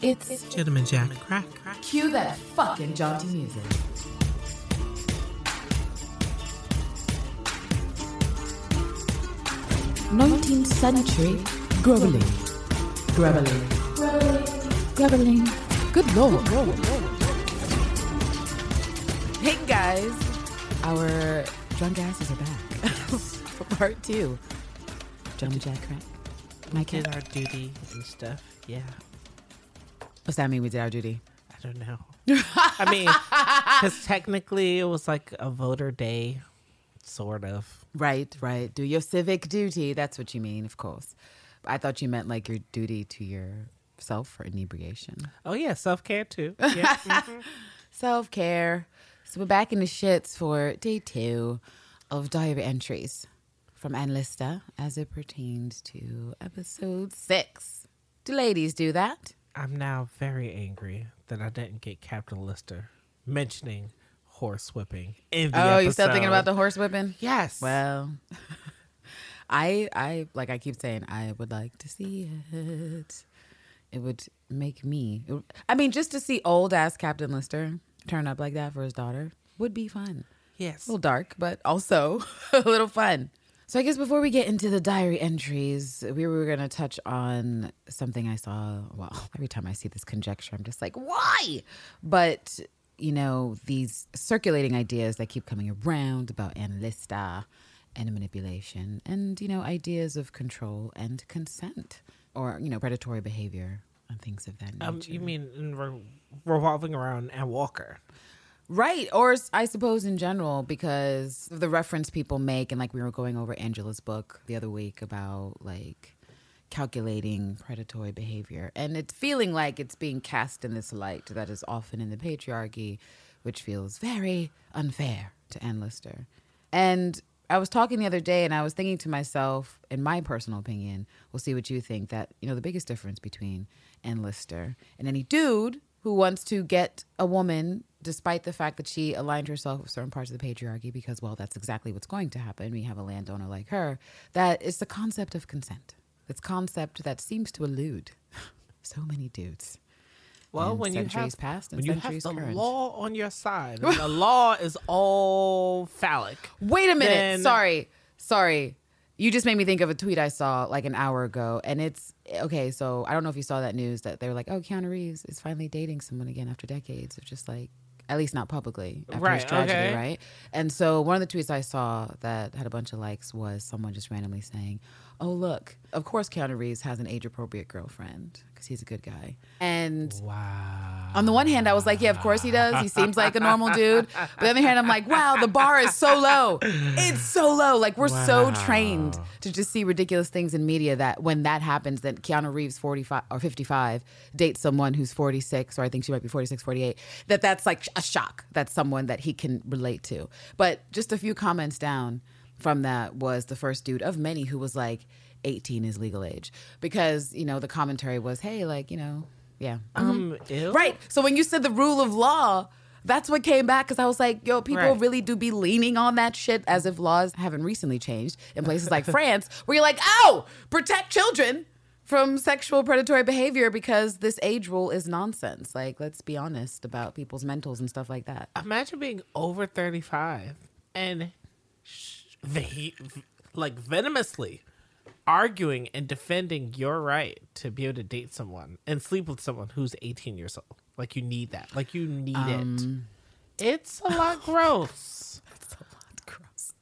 It's Gentleman Jack Crack. cue that fucking jaunty music. Nineteenth century grubbling, grubbling, grubbling. Good lord. Hey guys, our drunk asses are back for part two. Gentleman Jack Crack. My Did kid. our duty and stuff. Yeah. What's that mean? We did our duty. I don't know. I mean, because technically it was like a voter day, sort of. Right, right. Do your civic duty. That's what you mean, of course. I thought you meant like your duty to yourself for inebriation. Oh, yeah, self care too. Yeah. mhm. Self care. So we're back in the shits for day two of diary entries from Ann Lister as it pertains to episode six. Do ladies do that? I'm now very angry that I didn't get Captain Lister mentioning horse whipping in the oh, you still thinking about the episode. horse whipping? Yes. Well, I I like I keep saying I would like to see it. It would make me. I mean, just to see old ass Captain Lister turn up like that for his daughter would be fun. yes. A little dark, but also a little fun. So I guess before we get into the diary entries, we were going to touch on something I saw. Well, every time I see this conjecture, I'm just like, why? But you know, these circulating ideas that keep coming around about Ann Lister and manipulation, and you know, ideas of control and consent, or you know, predatory behavior and things of that nature. Um, you mean in re- revolving around Ann Walker? Right. Or I suppose in general, because of the reference people make, and like we were going over Angela's book the other week about like calculating predatory behavior. And it's feeling like it's being cast in this light that is often in the patriarchy, which feels very unfair to Ann Lister. And I was talking the other day and I was thinking to myself, in my personal opinion, we'll see what you think, that, you know, the biggest difference between Ann Lister and any dude who wants to get a woman despite the fact that she aligned herself with certain parts of the patriarchy because well that's exactly what's going to happen we have a landowner like her that is the concept of consent this concept that seems to elude so many dudes Well, And when you have past and when you have the current. law on your side, the law is all phallic. Wait a minute. Then- Sorry. Sorry. You just made me think of a tweet I saw like an hour ago. And it's okay. So I don't know if you saw that news that they were like, oh, Keanu Reeves is finally dating someone again after decades of just like, at least not publicly, after his Right, tragedy, okay. right? And so one of the tweets I saw that had a bunch of likes was someone just randomly saying, oh, look, of course Keanu Reeves has an age appropriate girlfriend because he's a good guy. And Wow. on the one hand, I was like, yeah, of course he does. He seems like a normal dude. But on the other hand, I'm like, wow, the bar is so low. It's so low. Like we're so trained to just see ridiculous things in media that when that happens, then Keanu Reeves 45 or 55 dates someone who's 46, or I think she might be 46, 48, that that's like a shock. That's someone that he can relate to. But just a few comments down from that was the first dude of many who was like, 18 is legal age. Because, you know, the commentary was, hey, like, you know, yeah. um, ew. Right. So when you said the rule of law, that's what came back because I was like, yo, people Right. really do be leaning on that shit as if laws haven't recently changed in places like France, where you're like, oh, protect children from sexual predatory behavior because this age rule is nonsense. Like, let's be honest about people's mentals and stuff like that. Imagine being over 35 and sh- ve- like venomously arguing and defending your right to be able to date someone and sleep with someone who's 18 years old. Like you need that. Like you need Um, it. It's a lot gross. It's a lot gross.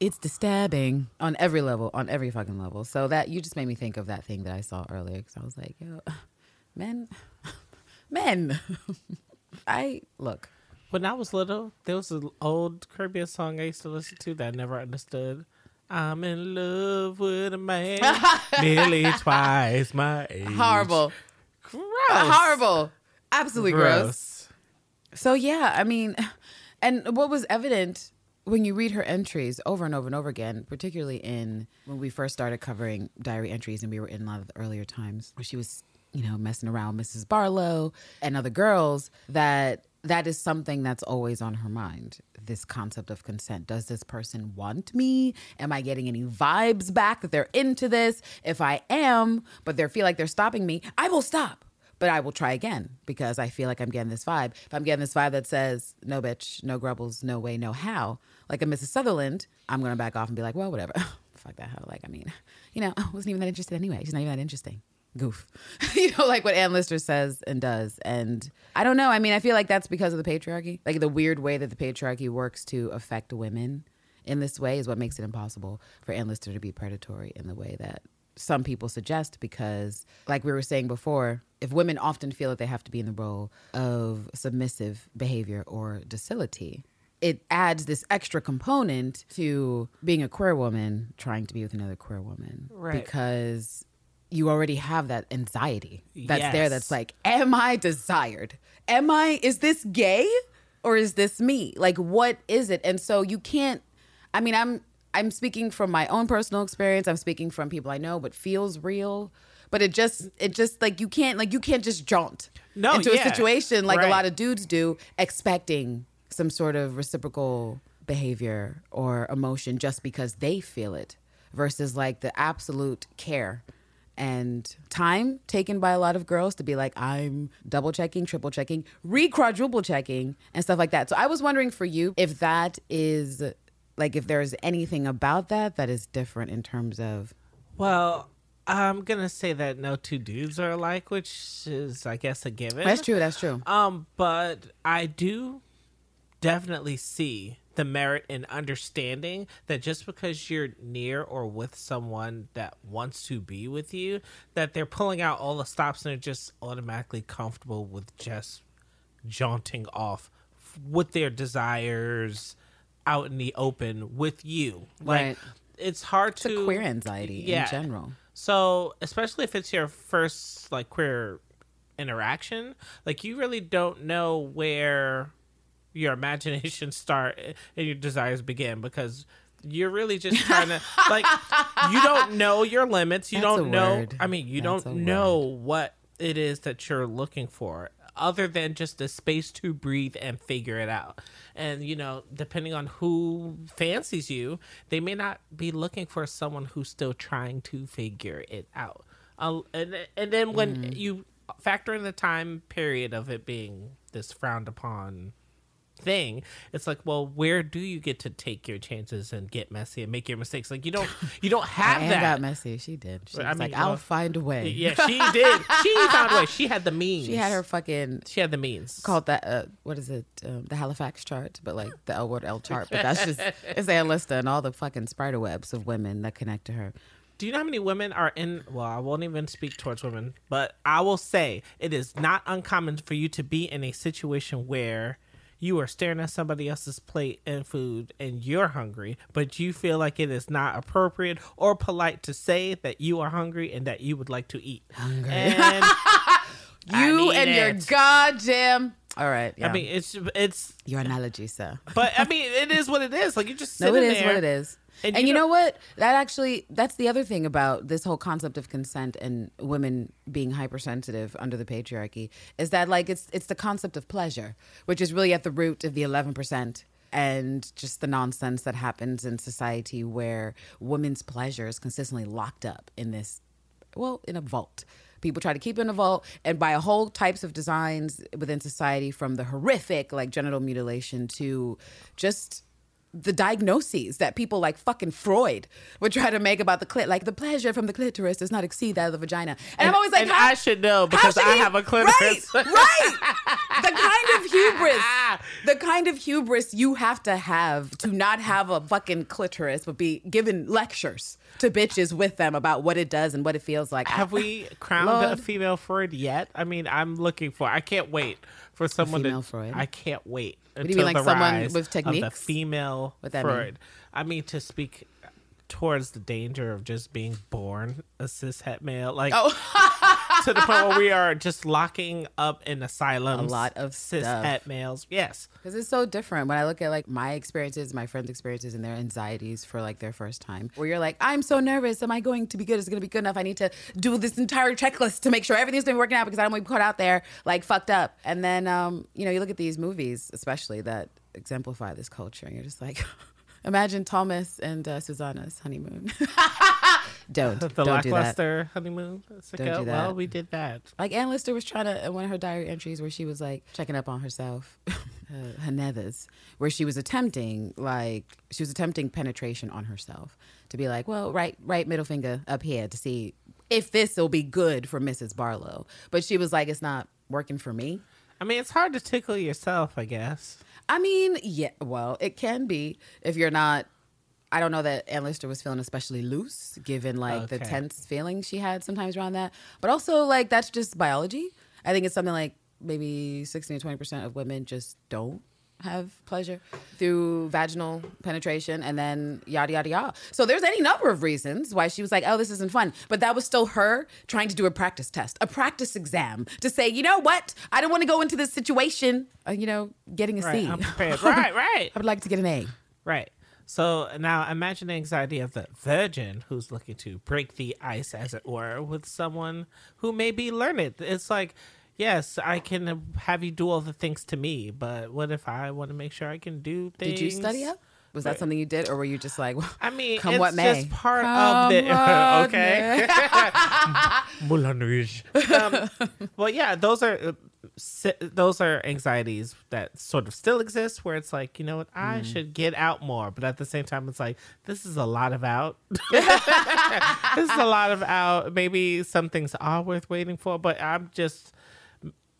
It's disturbing on every level, on every fucking level. So that you just made me think of that thing that I saw earlier because I was like, yo, men, men. I look. When I was little, there was an old Caribbean song I used to listen to that I never understood. I'm in love with a man nearly twice my age. Horrible. Gross. Horrible. Absolutely gross. Gross. So yeah, I mean, and what was evident when you read her entries over and over and over again, particularly in when we first started covering diary entries, and we were in a lot of the earlier times where she was, you know, messing around with Mrs. Barlow and other girls, that that is something that's always on her mind. This concept of consent. Does this person want me? Am I getting any vibes back that they're into this? If I am, but they feel like they're stopping me, I will stop but I will try again because I feel like I'm getting this vibe. If I'm getting this vibe that says no bitch, no grubbles, no way, no how, like a Mrs. Sutherland, I'm gonna back off and be like, well, whatever. Fuck that. Like, I mean, you know, I wasn't even that interested anyway. She's not even that interesting. Goof. you know, like what Ann Lister says and does. And I don't know. I mean, I feel like that's because of the patriarchy. Like the weird way that the patriarchy works to affect women in this way is what makes it impossible for Ann Lister to be predatory in the way that some people suggest because like we were saying before if women often feel that they have to be in the role of submissive behavior or docility it adds this extra component to being a queer woman trying to be with another queer woman Right. because you already have that anxiety that's there that's like am i desired? Am i is this gay or is this me? Like what is it? And so you can't i mean i'm i'm speaking from my own personal experience. I'm speaking from people i know but feels real. But it just it just like you can't like you can't just jaunt No, into yeah. a situation like a lot of dudes do expecting some sort of reciprocal behavior or emotion just because they feel it versus like the absolute care and time taken by a lot of girls to be like i'm double checking triple checking re quadruple checking and stuff like that so i was wondering for you if that is like if there's anything about that that is different in terms of Well, I'm gonna say that no two dudes are alike, which is, I guess, a given. that's true that's true Um, but I do definitely see the merit in understanding that just because you're near or with someone that wants to be with you, that they're pulling out all the stops and they're just automatically comfortable with just jaunting off with their desires out in the open with you. Like Right. it's hard it's to queer anxiety yeah. in general so, especially if it's your first like queer interaction, like you really don't know where your imagination start and your desires begin because you're really just trying to like you don't know your limits. You That's don't know. word. I mean, you That's don't know what it is that you're looking for other than just the space to breathe and figure it out. And you know, depending on who fancies you, they may not be looking for someone who's still trying to figure it out. Uh, and and then when Mm-hmm. you factor in the time period of it being this frowned upon thing it's like well where do you get to take your chances and get messy and make your mistakes like you don't you don't have Anne that got messy. She did. She was I mean, like, "I'll well, find a way." yeah she did she found a way she had the means She had her fucking she had the means called that uh, what is it um, the Halifax chart, but like the L word L chart. But that's just it's Ann and all the fucking spider webs of women that connect to her. Do you know how many women are in? Well, I won't even speak towards women, but I will say it is not uncommon for you to be in a situation where you are staring at somebody else's plate and food and you're hungry, but you feel like it is not appropriate or polite to say that you are hungry and that you would like to eat. Hungry. And You and your it. goddamn. All right. Yeah. I mean, it's it's, your analogy, sir. but I mean, it is what it is. Like you just No, it there. what it is. And And, you know- know what? That actually, that's the other thing about this whole concept of consent and women being hypersensitive under the patriarchy is that like it's it's the concept of pleasure, which is really at the root of the eleven percent and just the nonsense that happens in society where women's pleasure is consistently locked up in this well, in a vault. People try to keep it in a vault and by a whole types of designs within society from the horrific like genital mutilation to just the diagnoses that people like fucking Freud would try to make about the clit, like the pleasure from the clitoris does not exceed that of the vagina. And, I'm always like, and how- I should know because should I he- have a clitoris. Right, right. the kind of hubris, the kind of hubris you have to have to not have a fucking clitoris, but be given lectures to bitches with them about what it does and what it feels like. Have we crowned a female Freud yet? I mean, I'm looking for. I can't wait for someone female to. Freud? I can't wait. Do you mean, like someone with of the techniques? female What that mean? I mean, to speak towards the danger of just being born a cis het male, like Oh. to the point where we are just locking up in asylums A lot of cis het males. Yes, Because it's so different when I look at like my experiences, my friends' experiences, and their anxieties for like their first time. Where you're like, I'm so nervous. Am I going to be good? Is it going to be good enough? I need to do this entire checklist to make sure everything's been working out because I don't want to be caught out there like fucked up. And then, um, you know, you look at these movies, especially that exemplify this culture, and you're just like, Imagine Thomas and uh, Susanna's honeymoon. don't The don't do that. lackluster honeymoon. It's like, Don't oh, do Well, we did that. Like Ann Lister was trying to in one of her diary entries where she was like checking up on herself, uh, her nethers, where she was attempting like she was attempting penetration on herself to be like, well, right, right middle finger up here to see if this will be good for Mrs. Barlow. But she was like, it's not working for me. I mean, it's hard to tickle yourself, I guess. I mean, yeah, well, it can be if you're not. I don't know that Ann Lister was feeling especially loose, given like the tense feeling she had sometimes around that. But also, like that's just biology. I think it's something like maybe sixteen to twenty percent of women just don't have pleasure through vaginal penetration, and then yada yada yada. So there's any number of reasons why she was like, "Oh, this isn't fun," but that was still her trying to do a practice test, a practice exam to say, you know what, I don't want to go into this situation, uh, you know, getting a C. Right. I'm prepared. right, right. I would like to get an A. Right. So now imagine the anxiety of the virgin who's looking to break the ice, as it were, with someone who may be learned. It's like, yes, I can have you do all the things to me, but what if I want to make sure I can do things? Did you study up? Was that something you did, or were you just like, well, I mean, come it's what may? just part Come of the what okay. Moulin Rouge. Um, well, yeah, those are uh, those are anxieties that sort of still exist. Where it's like, you know what, I should get out more, but at the same time, it's like this is a lot of out. this is a lot of out. Maybe some things are worth waiting for, but I'm just,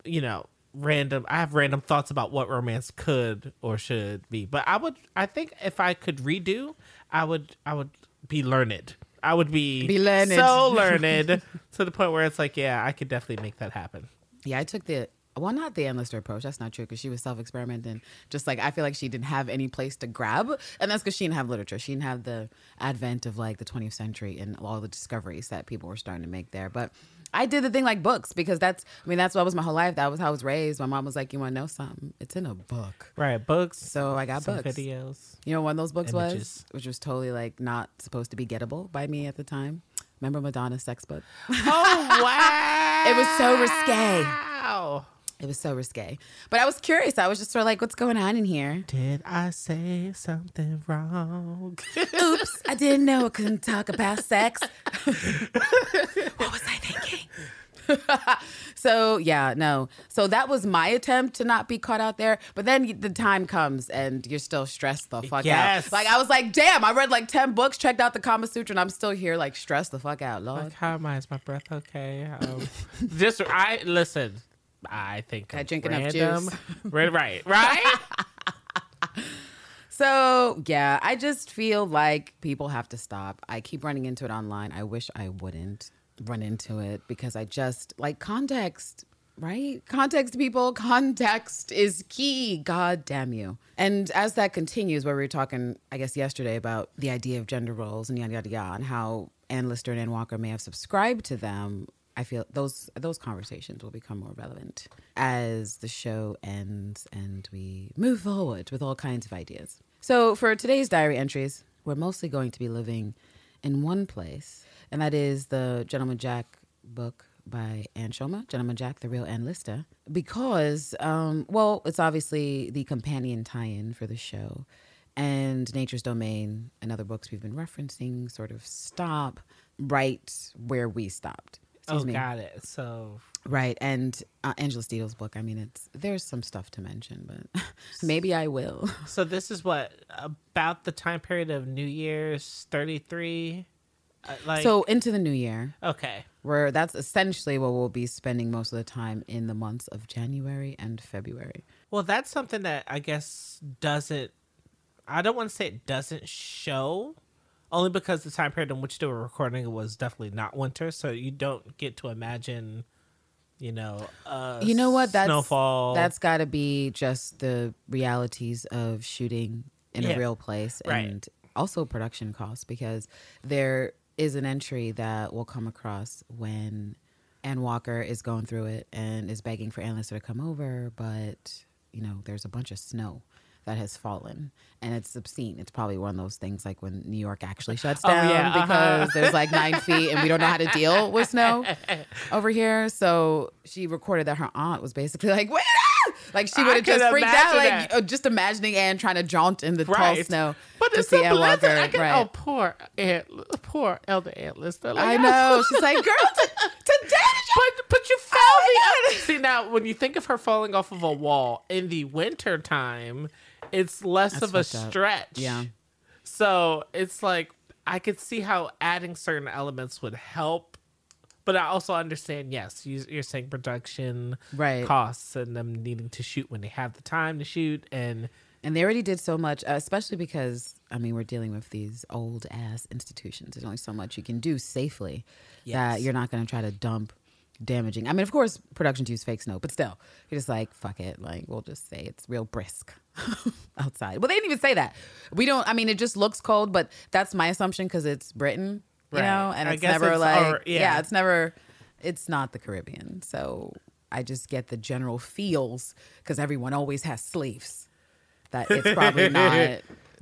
you know. Random, I have random thoughts about what romance could or should be, but I would, I think, if I could redo, I would, I would be learned. I would be Be learned. so learned to the point where it's like, yeah, I could definitely make that happen. Yeah, I took the well, not the endless approach. That's not true because she was self experimenting. Just like I feel like she didn't have any place to grab, and that's because she didn't have literature. She didn't have the advent of like the 20th century and all the discoveries that people were starting to make there. But I did the thing like books because that's I mean that's what was my whole life. That was how I was raised. My mom was like, "You want to know something? It's in a book." Right, books, So I got some books. videos. You know, when those books was, which was totally like not supposed to be gettable by me at the time. Remember Madonna's sex book? Oh wow! It was so risque. Wow. It was so risque. But I was curious. I was just sort of like, what's going on in here? Did I say something wrong? Oops, I didn't know I couldn't talk about sex. what was I thinking? so yeah, no. So that was my attempt to not be caught out there. But then the time comes and you're still stressed the fuck Yes. out. Like I was like, damn, I read like ten books, checked out the Kama Sutra, and I'm still here like stressed the fuck out, Lord. like, how am I? Is my breath okay? Um, just I listen. I think I drink enough juice. right, right, right. So yeah, I just feel like people have to stop. I keep running into it online. I wish I wouldn't run into it because I just like context, right? Context, people. Context is key. God damn you. And as that continues, where we were talking, I guess yesterday about the idea of gender roles and yada yada yada, and how Ann Lister and Ann Walker may have subscribed to them. I feel those those conversations will become more relevant as the show ends and we move forward with all kinds of ideas. So for today's diary entries, we're mostly going to be living in one place, and that is the Gentleman Jack book by Anne Choma, Gentleman Jack, the real Ann Lister, because, um, well, it's obviously the companion tie-in for the show, and Nature's Domain and other books we've been referencing sort of stop right where we stopped. Excuse oh, me. got it. So Right, and uh, Angela Steidele's book. I mean, it's there's some stuff to mention, but maybe I will. So this is what about the time period of New Year's thirty three, uh, like so into the new year, okay, where that's essentially what we'll be spending most of the time in the months of January and February. well that's something that I guess doesn't. I don't want to say it doesn't show, only because the time period in which they were recording it was definitely not winter, so you don't get to imagine, you know, uh, You know what? That's snowfall. That's got to be just the realities of shooting in Yeah. a real place, Right. and also production costs because there is an entry that we'll come across when Ann Walker is going through it and is begging for Ann Lister to come over, but you know, there's a bunch of snow that has fallen and it's obscene. It's probably one of those things like when New York actually shuts Oh, down yeah, uh-huh. because there's like nine feet and we don't know how to deal with snow over here. So she recorded that her aunt was basically like, wait, ah!" like she would have just freaked out, imagine like uh, just imagining Anne trying to jaunt in the tall snow. But to it's see so Ann pleasant. Walker. I can, right. Oh, poor Aunt, poor Elder Aunt Lister. Like, I oh, know. She's like, girl, t- today But but you fell Oh the see now when you think of her falling off of a wall in the winter time, it's less That's of a fucked up. stretch. Yeah. So it's like I could see how adding certain elements would help, but I also understand. Yes, you, you're saying production Right. costs and them needing to shoot when they have the time to shoot, and And they already did so much, uh, especially because I mean we're dealing with these old ass institutions. There's only so much you can do safely that you're not going to try to dump damaging. I mean, of course, productions use fake snow, but still, you're just like fuck it. Like we'll just say it's real brisk outside. Well, they didn't even say that. We don't. I mean, it just looks cold, but that's my assumption because it's Britain, you Right. know, and I it's never it's like our- yeah. yeah. it's never. It's not the Caribbean, so I just get the general feels because everyone always has sleeves that it's probably not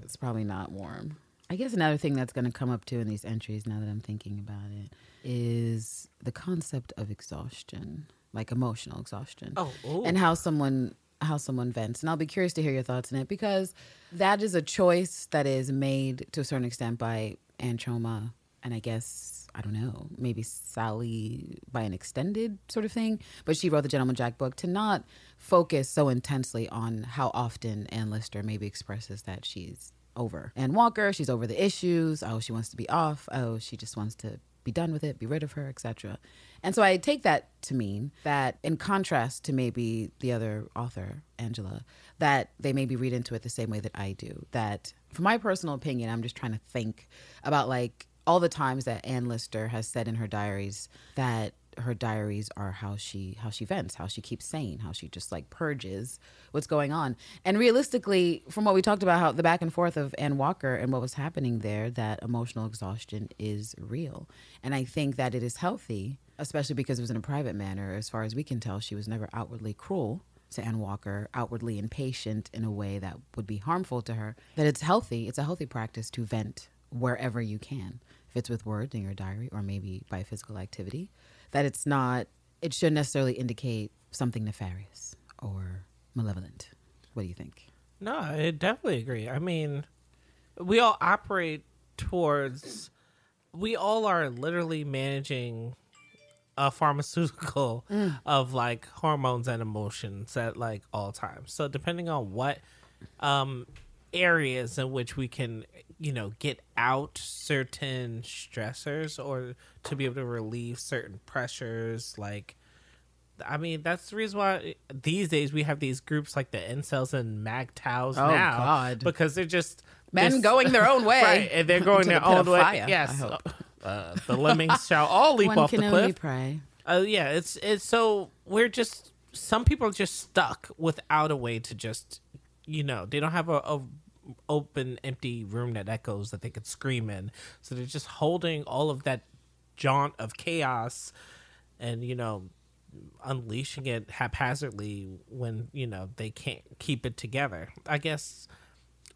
it's probably not warm. I guess another thing that's going to come up too in these entries now that I'm thinking about it is the concept of exhaustion, like emotional exhaustion. Oh, ooh. and how someone how someone vents. And I'll be curious to hear your thoughts on it because that is a choice that is made to a certain extent by Ann Choma and I guess I don't know, maybe Sally by an extended sort of thing. But she wrote the Gentleman Jack book to not focus so intensely on how often Ann Lister maybe expresses that she's over. Ann Walker, she's over the issues. Oh, she wants to be off. Oh, she just wants to be done with it, be rid of her, etc. And so I take that to mean that, in contrast to maybe the other author, Angela, that they maybe read into it the same way that I do. That, for my personal opinion, I'm just trying to think about like all the times that Ann Lister has said in her diaries that her diaries are how she how she vents, how she keeps sane, how she just like purges what's going on. And realistically, from what we talked about, how the back and forth of Ann Walker and what was happening there, that emotional exhaustion is real. And I think that it is healthy, especially because it was in a private manner. As far as we can tell, she was never outwardly cruel to Ann Walker, outwardly impatient in a way that would be harmful to her. That it's healthy, it's a healthy practice to vent wherever you can. If it's with words in your diary or maybe by physical activity, that it's not, it shouldn't necessarily indicate something nefarious or malevolent. What do you think? No, I definitely agree. I mean, we all operate towards, we all are literally managing a pharmaceutical of like hormones and emotions at like all times. So depending on what um areas in which we can, you know, get out certain stressors or to be able to relieve certain pressures like I mean, that's the reason why these days we have these groups like the incels and MGTOWs Oh, now. God. Because they're just Men they're- going their own way. right? And they're going To their the own way. fire, I yes, hope. uh, the lemmings shall all leap One off the can only cliff. pray. Uh, yeah, it's it's so we're just some people are just stuck without a way to just you know they don't have a, a open empty room that echoes that they could scream in, so they're just holding all of that jaunt of chaos, and you know unleashing it haphazardly when you know they can't keep it together. I guess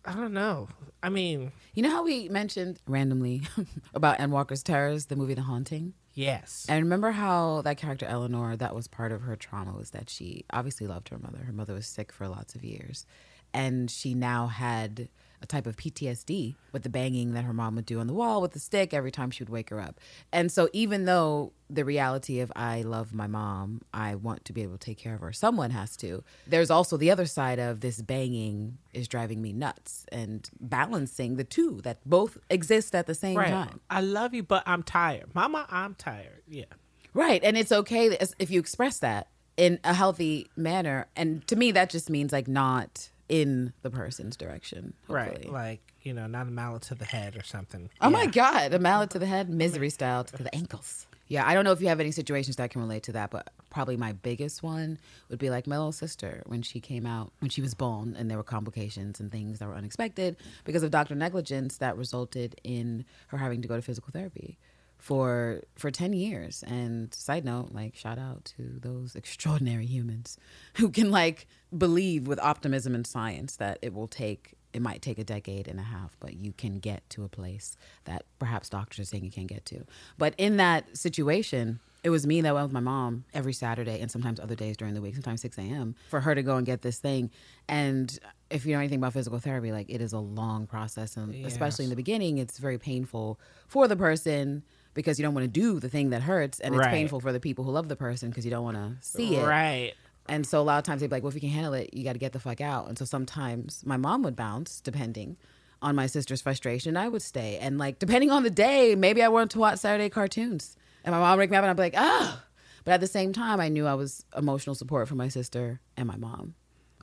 I don't know. I mean, You know how we mentioned randomly about Ann Walker's Terrors, the movie The Haunting? yes. And remember how that character Eleanor, that was part of her trauma, was that she obviously loved her mother. Her mother was sick for lots of years. And she now had a type of PTSD with the banging that her mom would do on the wall with the stick every time she would wake her up. And so, even though the reality of I love my mom, I want to be able to take care of her, someone has to, there's also the other side of this banging is driving me nuts and balancing the two that both exist at the same right. time. I love you, but I'm tired. Mama, I'm tired. Yeah. Right. And it's okay if you express that in a healthy manner. And to me, that just means like not in the person's direction. hopefully. Right. Like, you know, not a mallet to the head or something. Oh my God. A mallet to the head, misery style to the ankles. Yeah. I don't know if you have any situations that can relate to that, but probably my biggest one would be like my little sister when she came out, when she was born, and there were complications and things that were unexpected because of doctor negligence that resulted in her having to go to physical therapy for for 10 years and side note like shout out to those extraordinary humans who can like believe with optimism and science that it will take it might take a decade and a half but you can get to a place that perhaps doctors are saying you can't get to but in that situation it was me that went with my mom every Saturday and sometimes other days during the week, sometimes 6 a.m. for her to go and get this thing. And if you know anything about physical therapy, like it is a long process. And especially in the beginning, it's very painful for the person because you don't want to do the thing that hurts. And it's Right. painful for the people who love the person because you don't want to see it. Right. And so a lot of times they'd be like, well, if you can handle it, you got to get the fuck out. And so sometimes my mom would bounce, depending on my sister's frustration. I would stay. And like, depending on the day, maybe I wanted to watch Saturday cartoons. And my mom would wake me up and I'd be like, ah. But at the same time, I knew I was emotional support for my sister and my mom,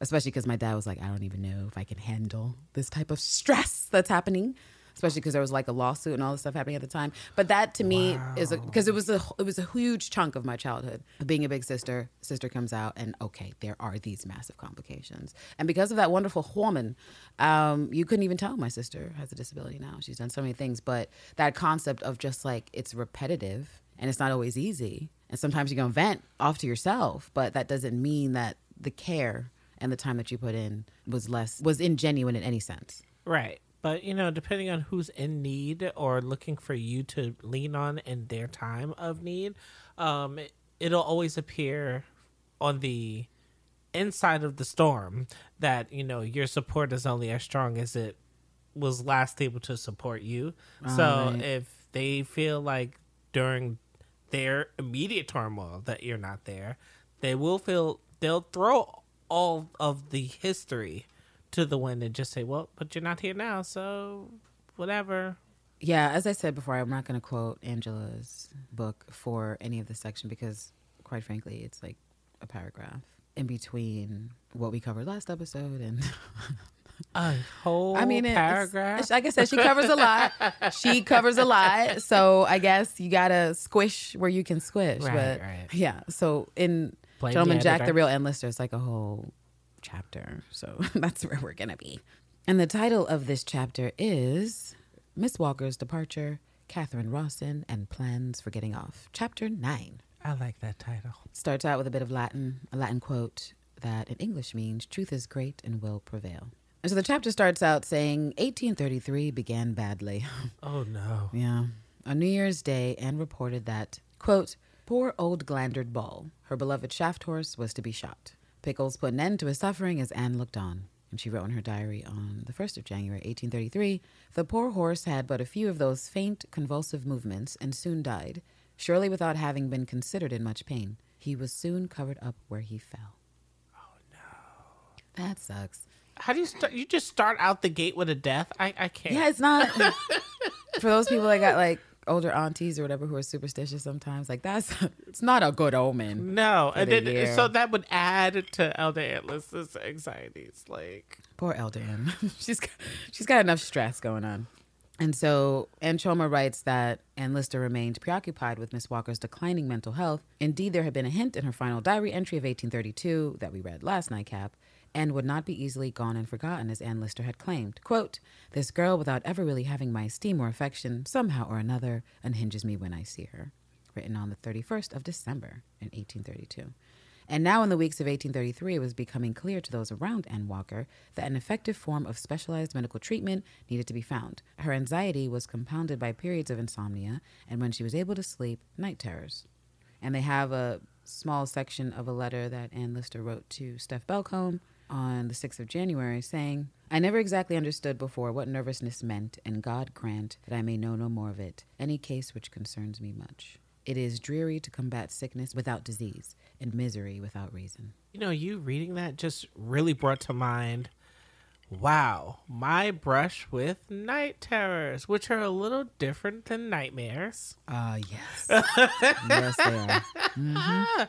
especially because my dad was like, I don't even know if I can handle this type of stress that's happening. Especially because there was like a lawsuit and all this stuff happening at the time, but that to me is because it was a it was a huge chunk of my childhood. Being a big sister, sister comes out, and okay, there are these massive complications, and because of that wonderful woman, um, you couldn't even tell my sister has a disability now. She's done so many things, but that concept of just like it's repetitive and it's not always easy, and sometimes you're gonna vent off to yourself, but that doesn't mean that the care and the time that you put in was less was ingenuine in any sense. Right. But you know, depending on who's in need or looking for you to lean on in their time of need, um, it, it'll always appear on the inside of the storm that you know your support is only as strong as it was last able to support you. so right. if they feel like during their immediate turmoil that you're not there, they will feel they'll throw all of the history to the wind and just say, "Well, but you're not here now, so whatever." Yeah, as I said before, I'm not going to quote Angela's book for any of this section because, quite frankly, it's like a paragraph in between what we covered last episode and. A whole I mean, it's- paragraph. Like I said, she covers a lot. She covers a lot. So I guess you gotta squish where you can squish. Right, but right. yeah. So in Blame Gentleman the Jack, the real Ann Lister, it's like a whole chapter. So that's where we're gonna be. And the title of this chapter is Miss Walker's Departure, Catherine Rawson, and Plans for Getting Off. Chapter nine I like that title. starts out with a bit of Latin, a Latin quote that in English means truth is great and will prevail. And so the chapter starts out saying 1833 began badly. Oh no. yeah. On New Year's Day, Anne reported that, quote, poor old Glandard Ball, her beloved shaft horse, was to be shot. Pickles put an end to his suffering as Anne looked on. And she wrote in her diary on the 1st of January, 1833, the poor horse had but a few of those faint, convulsive movements and soon died, surely without having been considered in much pain. He was soon covered up where he fell. Oh, no. That sucks. How do you start? You just start out the gate with a death. I I can't. Yeah, it's not for those people that got like older aunties or whatever who are superstitious sometimes. Like that's it's not a good omen. No, and the then, so that would add to Elder Atlas's anxieties. Like, Poor Elder Ann. she's got, she's got enough stress going on. And so Ann Choma writes that Ann Lister remained preoccupied with Miss Walker's declining mental health. Indeed, there had been a hint in her final diary entry of 1832 that we read last night, Cap, and would not be easily gone and forgotten as Ann Lister had claimed. Quote, This girl, without ever really having my esteem or affection, somehow or another, unhinges me when I see her. Written on the 31st of December in 1832. And now, in the weeks of 1833, it was becoming clear to those around Anne Walker that an effective form of specialized medical treatment needed to be found. Her anxiety was compounded by periods of insomnia, and when she was able to sleep, night terrors. And they have a small section of a letter that Anne Lister wrote to Steph Belcombe on the 6th of January saying, I never exactly understood before what nervousness meant, and God grant that I may know no more of it, any case which concerns me much. It is dreary to combat sickness without disease, and misery without reason. you know, you reading that just really brought to mind. Wow, my brush with night terrors, which are a little different than nightmares. Ah, yes. yes, they are.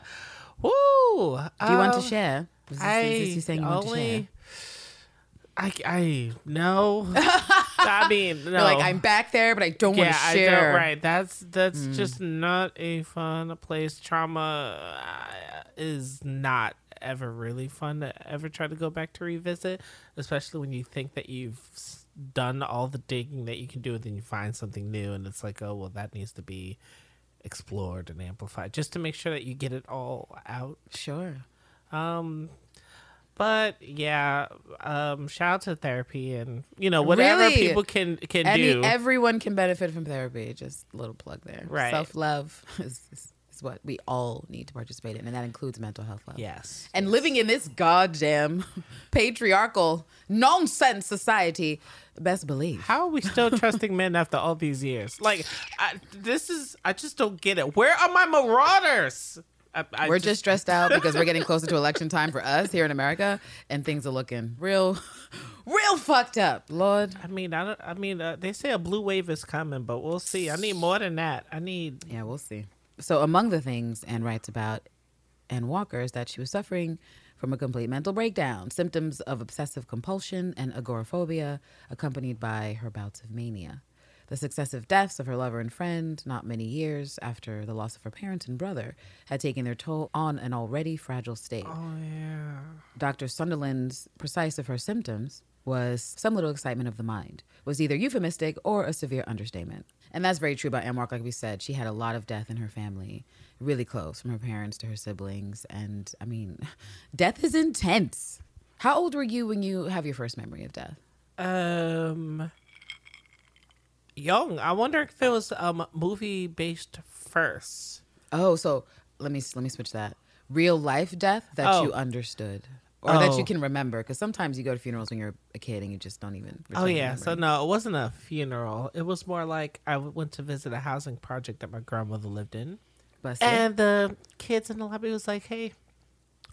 Woo! Do you want to Um, share? I is this you saying you want to share? only. I I no. I mean, no. You're like, I'm back there, but I don't yeah, want to I share. don't. Right. That's that's Hmm. just not a fun place. Trauma uh, is not ever really fun to ever try to go back to revisit, especially when you think that you've done all the digging that you can do, and then you find something new, and it's like, oh well, that needs to be explored and amplified, just to make sure that you get it all out. Sure. Um, but yeah, um, shout out to therapy and you know whatever Really? people can can Any, do. everyone can benefit from therapy. Just a little plug there. Right. Self love is, is, is what we all need to participate in, and that includes mental health. Level. Yes. And living in this goddamn patriarchal nonsense society, best believe. How are we still trusting men after all these years? Like, I, this is, I just don't get it. Where are my marauders? I, I We're just stressed out because we're getting closer to election time for us here in America, and things are looking real, real fucked up. Lord, I mean, I, don't, I mean, uh, they say a blue wave is coming, but we'll see. I need more than that. I need. yeah, we'll see. So, among the things Anne writes about Anne Walker is that she was suffering from a complete mental breakdown, symptoms of obsessive compulsion and agoraphobia, accompanied by her bouts of mania. The successive deaths of her lover and friend, not many years after the loss of her parents and brother, had taken their toll on an already fragile state. Oh yeah. Dr. Sunderland's precise of her symptoms was some little excitement of the mind, was either euphemistic or a severe understatement. And that's very true about Anne Walker. Like we said, she had a lot of death in her family, really close, from her parents to her siblings. And I mean, death is intense. How old were you when you have your first memory of death? Um, young. I wonder if it was um movie based first. Oh, so let me let me switch that. Real life death that Oh. you understood or that Oh. you can remember because sometimes you go to funerals when you're a kid and you just don't even. Oh yeah. So no, it wasn't a funeral. It was more like i went to visit a housing project that my grandmother lived in, Busted. and the kids in the lobby was like, "Hey,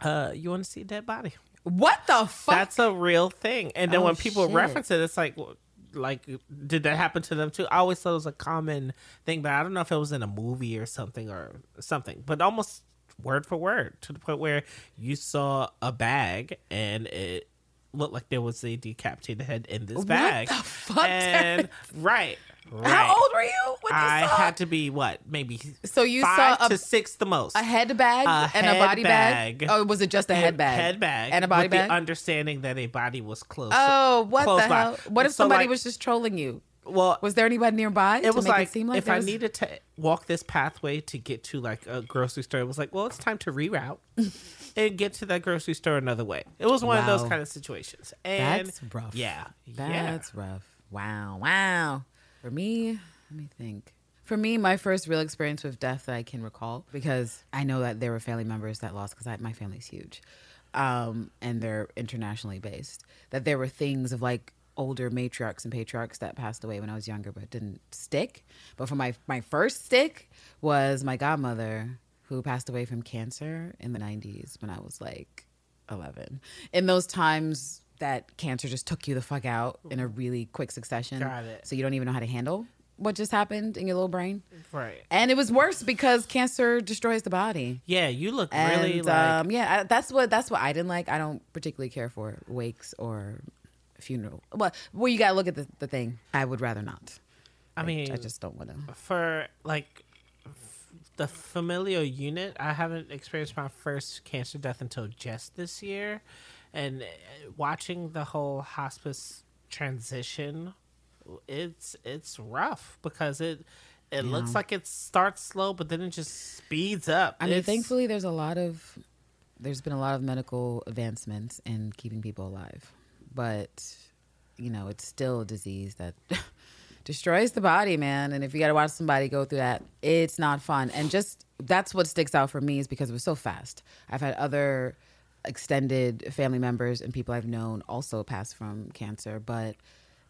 uh, you want to see a dead body?" what the fuck? That's a real thing. And then Oh, when people shit. reference it, it's like, w- like, did that happen to them too? I always thought it was a common thing, but I don't know if it was in a movie or something or something. But almost word for word to the point where you saw a bag and it looked like there was a decapitated head in this What bag. the fuck, And right, right. How old were you when you I saw? had to be what, maybe so you five saw a, to six the most. a head bag A and a body bag? bag. Oh, was it just a head bag? Head bag and a body with bag. The understanding that a body was close. oh, what close the by. hell? What if So, somebody like, was just trolling you? Well, Was there anybody nearby to it was make like, it seem like if I was... needed to walk this pathway to get to like a grocery store, it was like, well, it's time to reroute and get to that grocery store another way. It was one of those kind of situations. And That's rough. Yeah, That's rough. Wow, wow. For me, let me think. For me, my first real experience with death that I can recall, because I know that there were family members that lost, because my family's huge, um, and they're internationally based. That there were things of like older matriarchs and patriarchs that passed away when I was younger, but didn't stick. But for my my first stick was my godmother, who passed away from cancer in the '90s when I was like 11. In those times that cancer just took you the fuck out in a really quick succession. Got it. So you don't even know how to handle what just happened in your little brain. right. And it was worse because cancer destroys the body. Yeah, you look And really like um, yeah, I, that's what that's what I didn't like. I don't particularly care for wakes or funeral. Well, well, you gotta look at the, the thing. I would rather not. I mean, I just don't want to. for like f- the familial unit, I haven't experienced my first cancer death until just this year, and uh, watching the whole hospice transition, it's it's rough because it it looks like it starts slow, but then it just speeds up. I mean, thankfully, there's a lot of there's been a lot of medical advancements in keeping people alive, but you know, it's still a disease that destroys the body, man. And if you got to watch somebody go through that, it's not fun. And just that's what sticks out for me is because it was so fast. I've had other extended family members and people I've known also passed from cancer, but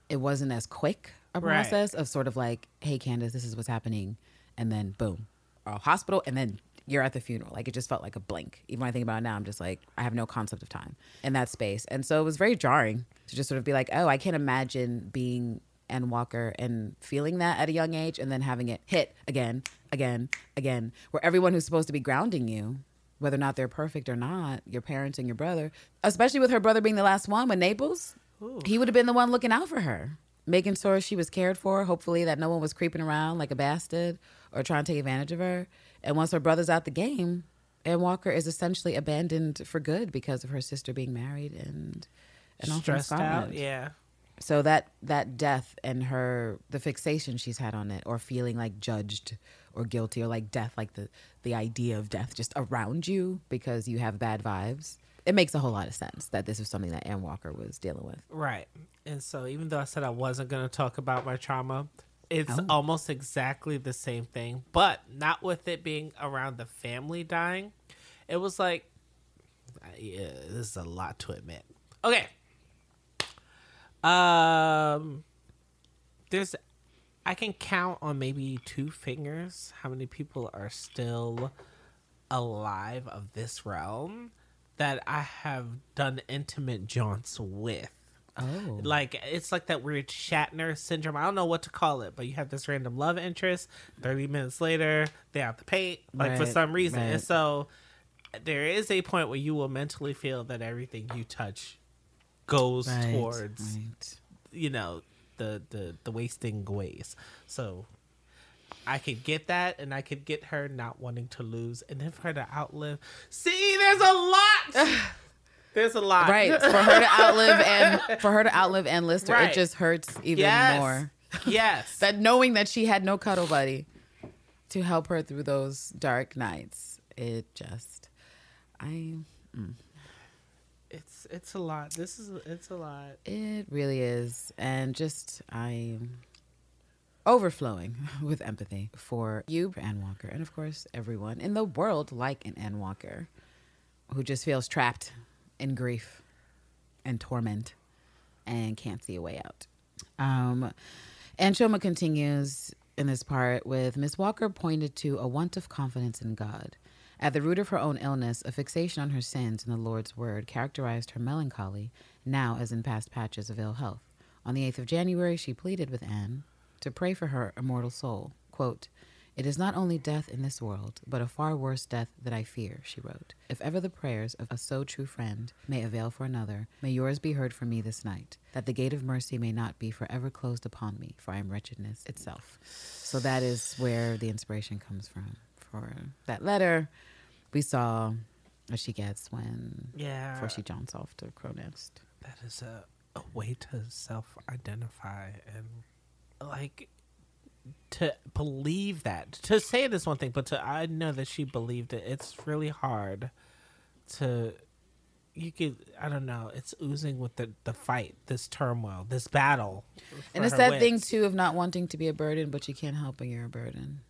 it wasn't as quick a Right. process of sort of like, hey, Candace, this is what's happening. And then boom, a hospital, and then you're at the funeral. Like it just felt like a blink. Even when I think about it now, I'm just like, I have no concept of time in that space. And so it was very jarring to just sort of be like, oh, I can't imagine being Ann Walker and feeling that at a young age and then having it hit again, again, again, where everyone who's supposed to be grounding you, whether or not they're perfect or not, your parents and your brother, especially with her brother being the last one with Naples, he would have been the one looking out for her, making sure she was cared for, hopefully that no one was creeping around like a bastard or trying to take advantage of her. And once her brother's out the game, Ann Walker is essentially abandoned for good because of her sister being married and and stressed out. Yeah, So that that death and her the fixation she's had on it, or feeling like judged or guilty, or like death, like the the idea of death just around you because you have bad vibes. It makes a whole lot of sense that this is something that Ann Walker was dealing with. right. And so, even though I said I wasn't going to talk about my trauma, It's Oh. almost exactly the same thing, but not with it being around the family dying. It was like, yeah, this is a lot to admit. Okay. Um, there's, I can count on maybe two fingers how many people are still alive of this realm that I have done intimate jaunts with. Oh. Like it's like that weird Shatner syndrome. I don't know what to call it, but you have this random love interest. Thirty minutes later, they have to pay like for some reason, and so there is a point where you will mentally feel that everything you touch goes Right, towards right. you know the the the wasting ways. So I could get that, and I could get her not wanting to lose, and then for her to outlive. See, there's a lot. there's a lot. Right. For her to outlive and for her to outlive and Lister, Right. it just hurts even yes. more. yes. That knowing that she had no cuddle buddy to help her through those dark nights, it just I mm. It's a lot. This is it's a lot. it really is. And just I'm overflowing with empathy for you, Ann Walker, and of course everyone in the world like an Ann Walker who just feels trapped in grief and torment and can't see a way out. Um, and Choma continues in this part with Miss Walker pointed to a want of confidence in God. At the root of her own illness, a fixation on her sins and the Lord's word characterized her melancholy, now as in past patches of ill health. On the 8th of January, she pleaded with Anne to pray for her immortal soul. Quote, it is not only death in this world, but a far worse death that I fear, she wrote. If ever the prayers of a so true friend may avail for another, may yours be heard for me this night, that the gate of mercy may not be forever closed upon me, for I am wretchedness itself. So that is where the inspiration comes from for that letter we saw what she gets when Yeah. before she jaunts off to Crow Nest. that is a, a way to self identify and like to believe that. To say it is one thing, but to I know that she believed it. It's really hard to you could I don't know, it's oozing with the the fight, this turmoil, this battle. And it's that thing too of not wanting to be a burden, but you can't help when you're a burden.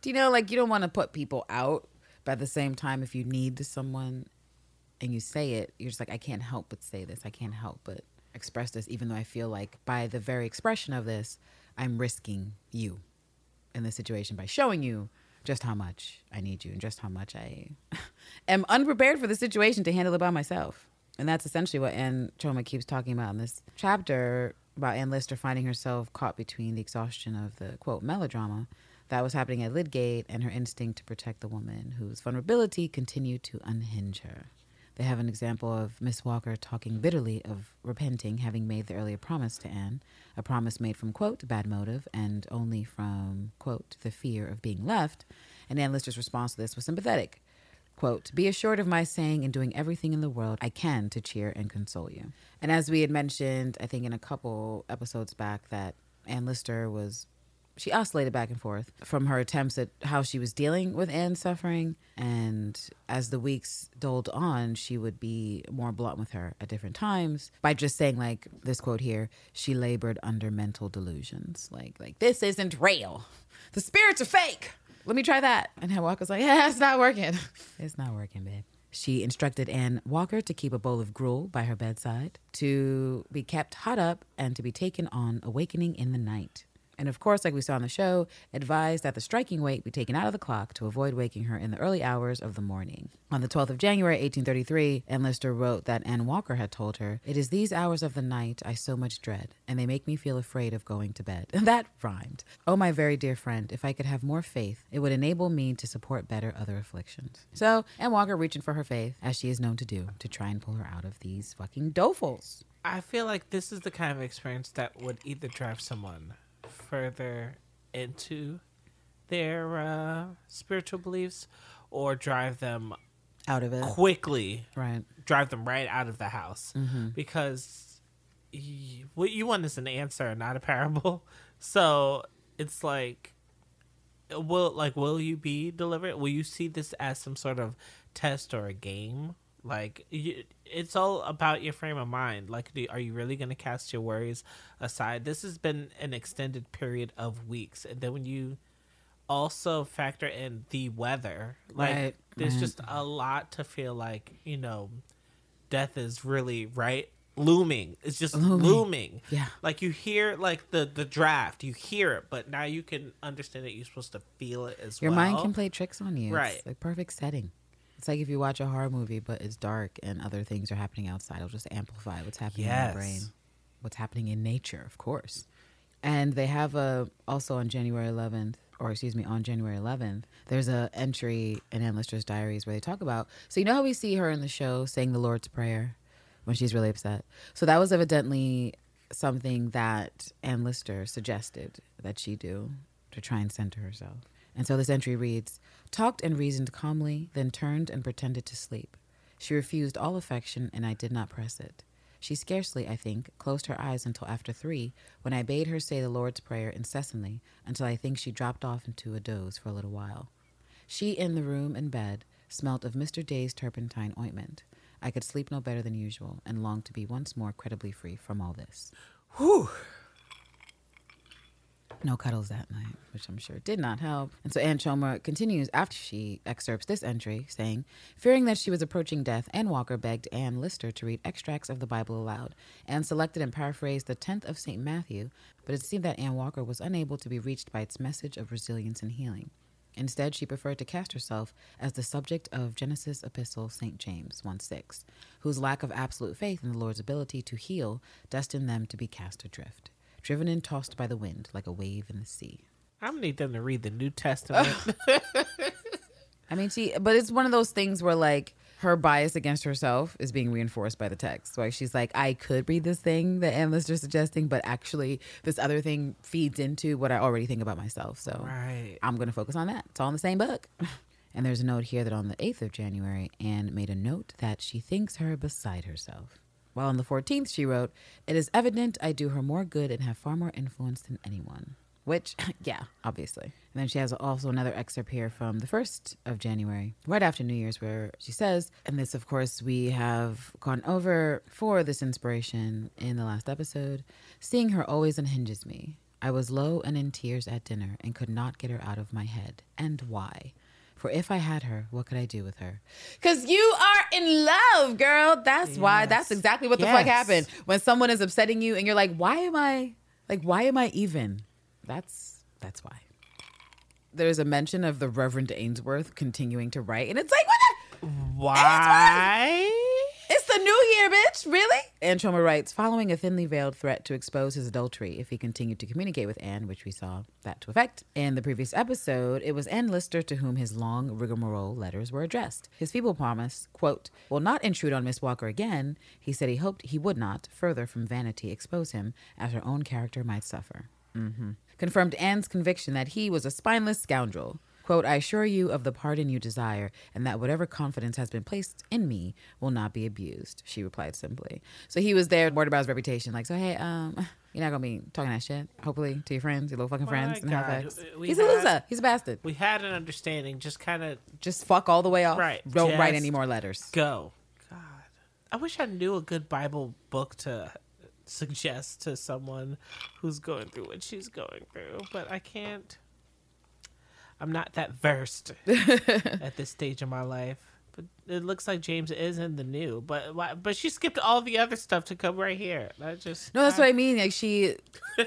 Do you know, like you don't want to put people out, but at the same time, if you need someone and you say it, you're just like, I can't help but say this. I can't help but express this, even though I feel like by the very expression of this, I'm risking you in this situation by showing you just how much I need you and just how much I am unprepared for the situation to handle it by myself. And that's essentially what Anne Choma keeps talking about in this chapter about Anne Lister finding herself caught between the exhaustion of the quote melodrama that was happening at Lydgate and her instinct to protect the woman whose vulnerability continued to unhinge her. They have an example of Miss Walker talking bitterly of repenting, having made the earlier promise to Anne, a promise made from, quote, bad motive and only from, quote, the fear of being left. And Anne Lister's response to this was sympathetic. Quote, be assured of my saying and doing everything in the world I can to cheer and console you. And as we had mentioned, I think in a couple episodes back, that Anne Lister was she oscillated back and forth from her attempts at how she was dealing with Anne's suffering. And as the weeks doled on, she would be more blunt with her at different times by just saying, like this quote here, she labored under mental delusions. Like, like this isn't real. The spirits are fake. Let me try that. And Anne Walker's like, yeah, it's not working. It's not working, babe. She instructed Anne Walker to keep a bowl of gruel by her bedside, to be kept hot up, and to be taken on awakening in the night. And of course, like we saw on the show, advised that the striking weight be taken out of the clock to avoid waking her in the early hours of the morning. On the 12th of January, 1833, Anne Lister wrote that Anne Walker had told her, It is these hours of the night I so much dread, and they make me feel afraid of going to bed. And that rhymed. Oh, my very dear friend, if I could have more faith, it would enable me to support better other afflictions. So, Anne Walker reaching for her faith, as she is known to do, to try and pull her out of these fucking dolefuls. I feel like this is the kind of experience that would either drive someone further into their uh, spiritual beliefs or drive them Out of it. quickly, Right. drive them right out of the house Mm-hmm. because y- what you want is an answer, not a parable. So it's like, will like will you be delivered? Will you see this as some sort of test or a game Like you, it's all about your frame of mind. Like, do, are you really going to cast your worries aside? This has been an extended period of weeks, and then when you also factor in the weather, like Right, there's right. just a lot to feel like you know, death is really right looming. It's just Looming. looming. Yeah. Like you hear like the the draft, you hear it, but now you can understand that you're supposed to feel it as Your well. Your mind can play tricks on you. Right. It's a perfect setting. It's like if you watch a horror movie, but it's dark and other things are happening outside. It'll just amplify what's happening in your brain, what's happening in nature, of course. And they have a also on January 11th, or excuse me, on January 11th, there's a entry in Ann Lister's diaries where they talk about. So you know how we see her in the show saying the Lord's Prayer when she's really upset. So that was evidently something that Ann Lister suggested that she do to try and center herself. And so this entry reads Talked and reasoned calmly, then turned and pretended to sleep. She refused all affection, and I did not press it. She scarcely, I think, closed her eyes until after three, when I bade her say the Lord's Prayer incessantly until I think she dropped off into a doze for a little while. She in the room and bed smelt of Mr. Day's turpentine ointment. I could sleep no better than usual, and longed to be once more credibly free from all this. Whew. No cuddles that night, which I'm sure did not help. And so Anne Choma continues after she excerpts this entry, saying, Fearing that she was approaching death, Anne Walker begged Anne Lister to read extracts of the Bible aloud. Anne selected and paraphrased the 10th of St. Matthew, but it seemed that Anne Walker was unable to be reached by its message of resilience and healing. Instead, she preferred to cast herself as the subject of Genesis Epistle St. James 1 6, whose lack of absolute faith in the Lord's ability to heal destined them to be cast adrift, driven and tossed by the wind like a wave in the sea. I'm gonna need them to read the New Testament. I mean, she, but it's one of those things where like her bias against herself is being reinforced by the text. Like she's like, I could read this thing that Ann Lister's suggesting, but actually this other thing feeds into what I already think about myself. So right. I'm going to focus on that. It's all in the same book. And there's a note here that on the 8th of January, Anne made a note that she thinks her beside herself. While on the 14th, she wrote, It is evident I do her more good and have far more influence than anyone. Which, yeah, obviously. And then she has also another excerpt here from the 1st of January, right after New Year's, where she says, and this, of course, we have gone over for this inspiration in the last episode seeing her always unhinges me. I was low and in tears at dinner and could not get her out of my head. And why? For if I had her, what could I do with her? Because you are in love, girl. That's why. That's exactly what the fuck Yes. happened. When someone is upsetting you and you're like, why am I, like, why am I even? That's, that's why. There's a mention of the Reverend Ainsworth continuing to write. And it's like, what the? Why? It's the new year, bitch. Really? Anne Choma writes, following a thinly veiled threat to expose his adultery if he continued to communicate with Anne, which we saw that to effect. In the previous episode, it was Ann Lister to whom his long rigmarole letters were addressed. His feeble promise, quote, will not intrude on Miss Walker again. He said he hoped he would not, further from vanity, expose him, as her own character might suffer. hmm Confirmed Anne's conviction that he was a spineless scoundrel. Quote, I assure you of the pardon you desire, and that whatever confidence has been placed in me will not be abused, she replied simply. So he was there worried about his reputation, like, so hey, um, you're not gonna be talking that shit, hopefully, to your friends, your little fucking My friends in Halifax. we He's a loser. He's a bastard. We had an understanding. Just kind of Just fuck all the way off. Right, Don't write any more letters. go. God, I wish I knew a good Bible book to suggest to someone who's going through what she's going through, but I can't. I'm not that versed at this stage of my life. But it looks like James is in the new, but but she skipped all the other stuff to come right here. That just No, that's what I mean. Like she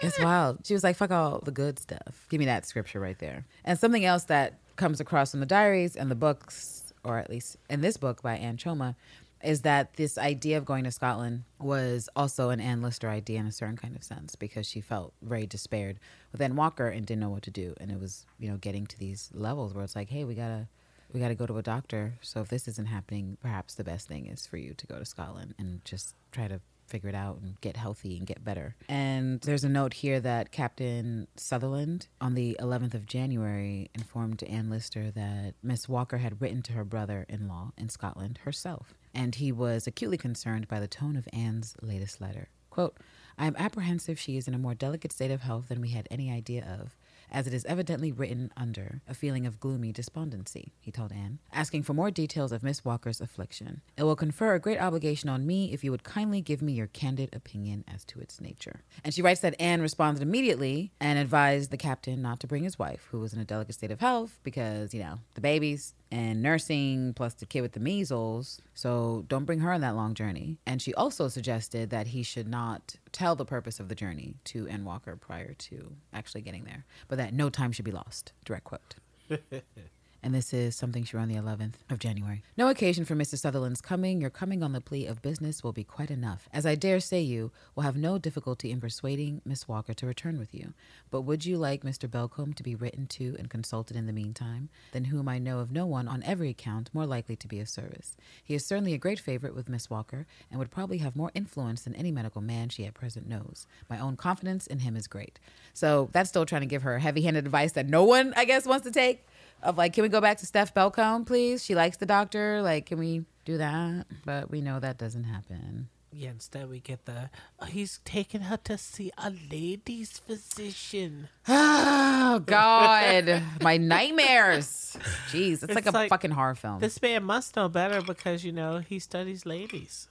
It's wild. She was like, fuck all the good stuff. Give me that scripture right there. And something else that comes across in the diaries and the books, or at least in this book by Anne Choma, is that this idea of going to Scotland was also an Anne Lister idea in a certain kind of sense because she felt very despaired with Anne Walker and didn't know what to do. And it was, you know, getting to these levels where it's like, hey, we gotta we gotta go to a doctor. So if this isn't happening, perhaps the best thing is for you to go to Scotland and just try to figure it out and get healthy and get better. And there's a note here that Captain Sutherland on the 11th of January informed Anne Lister that Miss Walker had written to her brother in law in Scotland herself. And he was acutely concerned by the tone of Anne's latest letter. Quote, I am apprehensive she is in a more delicate state of health than we had any idea of, as it is evidently written under a feeling of gloomy despondency, he told Anne, asking for more details of Miss Walker's affliction. It will confer a great obligation on me if you would kindly give me your candid opinion as to its nature. And she writes that Anne responded immediately and advised the captain not to bring his wife, who was in a delicate state of health, because, you know, the babies and nursing plus the kid with the measles. So don't bring her on that long journey. And she also suggested that he should not tell the purpose of the journey to Ann Walker prior to actually getting there, but that no time should be lost. Direct quote. and this is something she wrote on the 11th of January. No occasion for Mr. Sutherland's coming. Your coming on the plea of business will be quite enough, as I dare say you will have no difficulty in persuading Miss Walker to return with you. But would you like Mr. Belcombe to be written to and consulted in the meantime, than whom I know of no one on every account more likely to be of service? He is certainly a great favorite with Miss Walker, and would probably have more influence than any medical man she at present knows. My own confidence in him is great. So that's still trying to give her heavy-handed advice that no one, I guess, wants to take of like, can we go back to Steph Belcombe, please? She likes the doctor. Like, can we do that? But we know that doesn't happen. Yeah, instead we get the oh, he's taking her to see a ladies' physician. Oh God, my nightmares. Jeez, it's, It's like a like- fucking horror film. This man must know better because you know he studies ladies.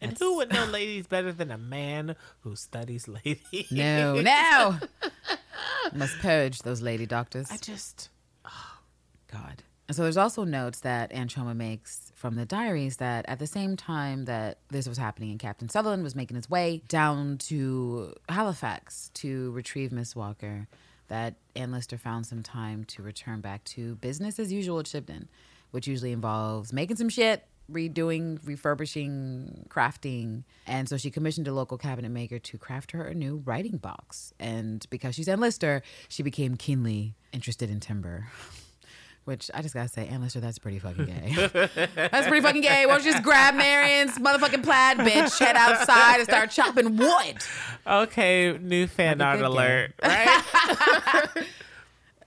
And who would know ladies better than a man who studies ladies? no, no. Must purge those lady doctors. I just God. And so there's also notes that Anne Choma makes from the diaries that at the same time that this was happening and Captain Sutherland was making his way down to Halifax to retrieve Miss Walker, that Ann Lister found some time to return back to business as usual at Shibden, which usually involves making some shit, redoing, refurbishing, crafting. And so she commissioned a local cabinet maker to craft her a new writing box. And because she's Ann Lister, she became keenly interested in timber. Which I just gotta say, Ann that's pretty fucking gay. that's pretty fucking gay. Why don't you just grab Marion's motherfucking plaid, bitch, head outside and start chopping wood? okay. New fan art alert, right?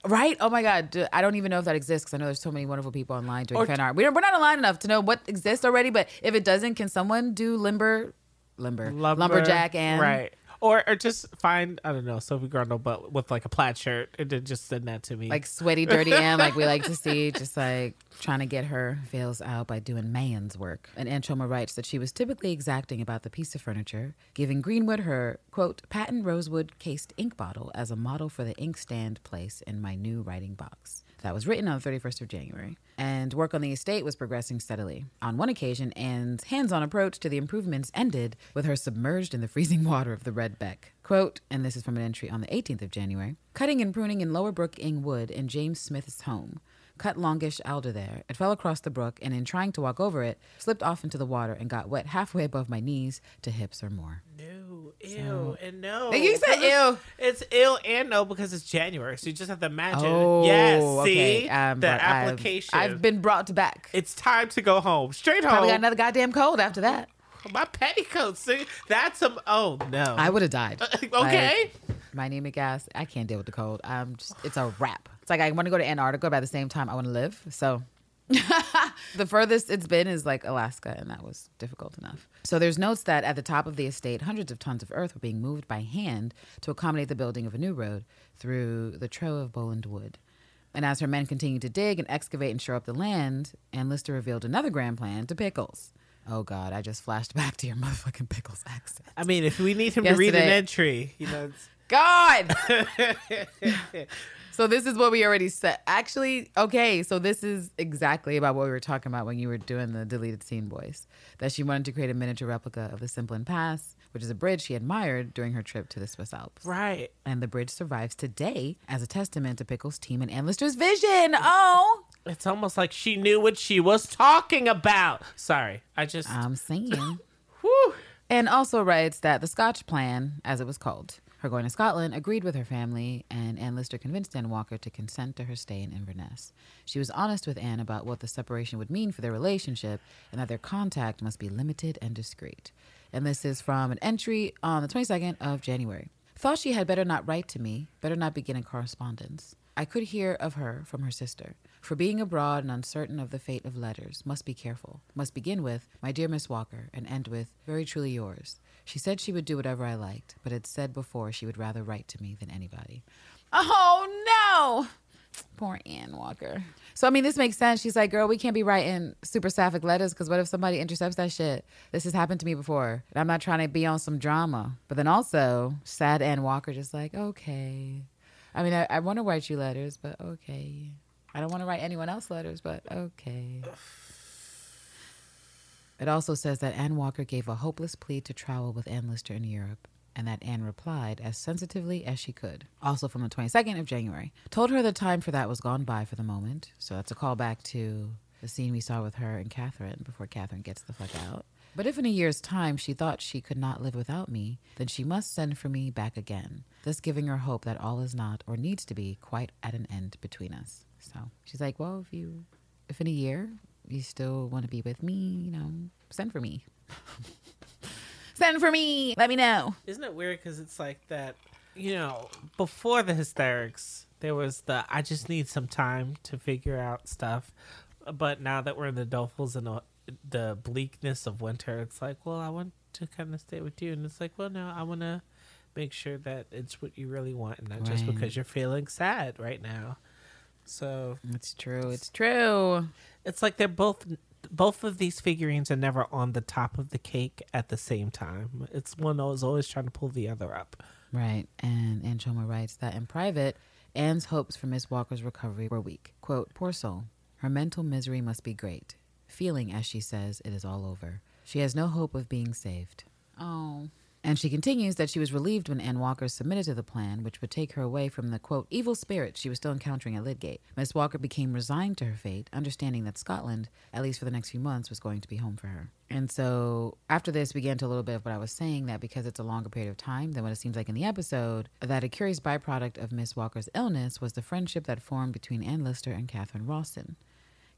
Right? Oh my God. I don't even know if that exists because I know there's so many wonderful people online doing Or- fan art. We're, we're not online enough to know what exists already, but if it doesn't, can someone do limber, limber, Lumber, lumberjack and right. Or, or just find I don't know Sophie Rundle, but with like a plaid shirt, and then just send that to me. like sweaty, dirty Anne, like we like to see, just like trying to get her veils out by doing man's work. And Anne Choma writes that she was typically exacting about the piece of furniture, giving Greenwood her, quote, patent rosewood cased ink bottle as a model for the inkstand place in my new writing box. That was written on the 31st of January. And work on the estate was progressing steadily. On one occasion, Anne's hands on approach to the improvements ended with her submerged in the freezing water of the Red Beck. Quote, and this is from an entry on the 18th of January cutting and pruning in Lower Brook Ing Wood in James Smith's home. Cut longish alder there. It fell across the brook, and in trying to walk over it, slipped off into the water and got wet halfway above my knees to hips or more. no, ew, and no. You said Because it's- ew. It's ill and no because it's January, so you just have to imagine. Oh, yes, okay. see Um, the but I've- application. I've, been brought back. It's time to go home. Straight home. Probably got another goddamn cold after that. My petticoats. See, that's some. Oh no. I would have died. okay. Like, my anemic ass. I can't deal with the cold. I'm just. It's a wrap. It's like I want to go to Antarctica, but at the same time, I want to live. So. the furthest it's been is like Alaska, and that was difficult enough. So there's notes that at the top of the estate, hundreds of tons of earth were being moved by hand to accommodate the building of a new road through the trough of Boland Wood. And as her men continued to dig and excavate and shore up the land, Ann Lister revealed another grand plan to Pickles. Oh God, I just flashed back to your motherfucking Pickles accent. I mean, if we need him to read an entry, you know. It's, God. so this is what we already said. Actually, okay, so this is exactly about what we were talking about when you were doing the deleted scene voice. That she wanted to create a miniature replica of the Simplon Pass, which is a bridge she admired during her trip to the Swiss Alps. right. And the bridge survives today as a testament to Pickles' team and Ann Lister's vision. Oh, It's almost like she knew what she was talking about. Sorry, I just. I'm saying. whew. And also writes that the Scotch plan, as it was called, her going to Scotland, agreed with her family, and Anne Lister convinced Anne Walker to consent to her stay in Inverness. She was honest with Anne about what the separation would mean for their relationship and that their contact must be limited and discreet. And this is from an entry on the 22nd of January. Thought she had better not write to me, better not begin a correspondence. I could hear of her from her sister. For being abroad and uncertain of the fate of letters, must be careful. Must begin with, My dear Miss Walker, and end with, Very truly yours. She said she would do whatever I liked, but had said before she would rather write to me than anybody. Oh no. Poor Ann Walker. So I mean, this makes sense. She's like, "Girl, we can't be writing super sapphic letters because what if somebody intercepts that shit? This has happened to me before, and I'm not trying to be on some drama." But then also, sad Ann Walker, just like, "Okay." I mean, I, I want to write you letters, but okay. I don't want to write anyone else letters, but okay. It also says that Ann Walker gave a hopeless plea to travel with Ann Lister in Europe and that Anne replied as sensitively as she could. Also from the 22nd of January. Told her the time for that was gone by for the moment. So that's a callback to the scene we saw with her and Catherine before Catherine gets the fuck out. But if in a year's time she thought she could not live without me, then she must send for me back again, thus giving her hope that all is not or needs to be quite at an end between us. So she's like, Well, if you if in a year you still want to be with me, you know, send for me. Send for me. Let me know. Isn't it weird? Because it's like that, you know, before the hysterics, there was the I just need some time to figure out stuff. But now that we're in the dolefuls and the, bleakness of winter, it's like, well, I want to kind of stay with you. And it's like, well, no, I want to make sure that it's what you really want and not right. just because you're feeling sad right now. So it's true. It's true. It's like they're both both of these figurines are never on the top of the cake at the same time. It's one that was always trying to pull the other up. Right. And Anne Choma writes that in private, Anne's hopes for Miss Walker's recovery were weak. Quote, Poor soul. Her mental misery must be great. Feeling, as she says, it is all over. She has no hope of being saved. Oh. And she continues that she was relieved when Anne Walker submitted to the plan, which would take her away from the quote, evil spirits she was still encountering at Lydgate. Miss Walker became resigned to her fate, understanding that Scotland, at least for the next few months, was going to be home for her. And so after this, we get into a little bit of what I was saying that because it's a longer period of time than what it seems like in the episode, that a curious byproduct of Miss Walker's illness was the friendship that formed between Anne Lister and Catherine Rawson.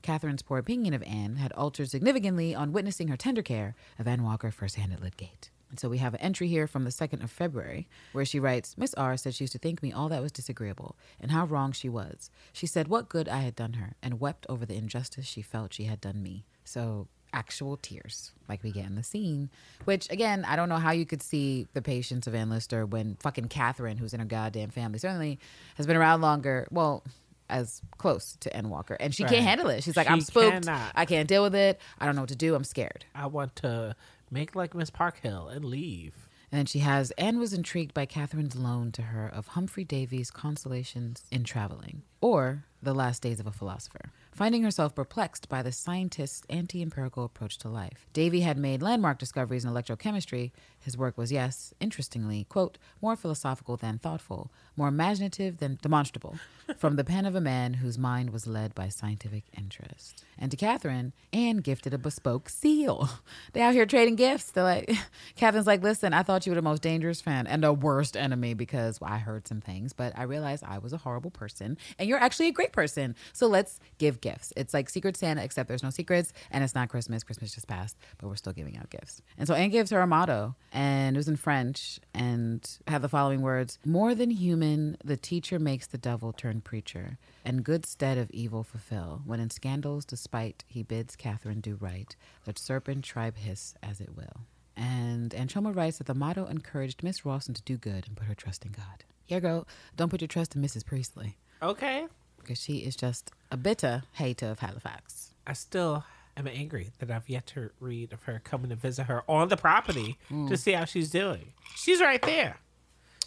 Catherine's poor opinion of Anne had altered significantly on witnessing her tender care of Anne Walker firsthand at Lydgate. And so we have an entry here from the 2nd of February where she writes Miss R said she used to think me all that was disagreeable and how wrong she was. She said what good I had done her and wept over the injustice she felt she had done me. So actual tears like we get in the scene which again i don't know how you could see the patience of ann lister when fucking catherine who's in her goddamn family certainly has been around longer well as close to Ann Walker, and she right. can't handle it. She's like, she "I'm spooked. Cannot. I can't deal with it. I don't know what to do. I'm scared. I want to Make like Miss Parkhill and leave. And then she has Anne was intrigued by Catherine's loan to her of Humphrey Davy's Consolations in Traveling, or The Last Days of a Philosopher finding herself perplexed by the scientist's anti empirical approach to life. Davy had made landmark discoveries in electrochemistry. His work was, yes, interestingly, quote, more philosophical than thoughtful, more imaginative than demonstrable, from the pen of a man whose mind was led by scientific interest. And to Catherine, Anne gifted a bespoke seal. They out here trading gifts. They're like, Catherine's like, listen, I thought you were the most dangerous fan and the worst enemy because well, I heard some things, but I realized I was a horrible person and you're actually a great person. So let's give gifts. It's like Secret Santa, except there's no secrets and it's not Christmas. Christmas just passed, but we're still giving out gifts. And so Anne gives her a motto, and it was in French and had the following words More than human, the teacher makes the devil turn preacher, and good stead of evil fulfill. When in scandals, despite, he bids Catherine do right, let serpent tribe hiss as it will. And Anne Choma writes that the motto encouraged Miss Rawson to do good and put her trust in God. Yeah, girl, don't put your trust in Mrs. Priestley. Okay because she is just a bitter hater of Halifax. I still am angry that I've yet to read of her coming to visit her on the property mm. to see how she's doing. She's right there.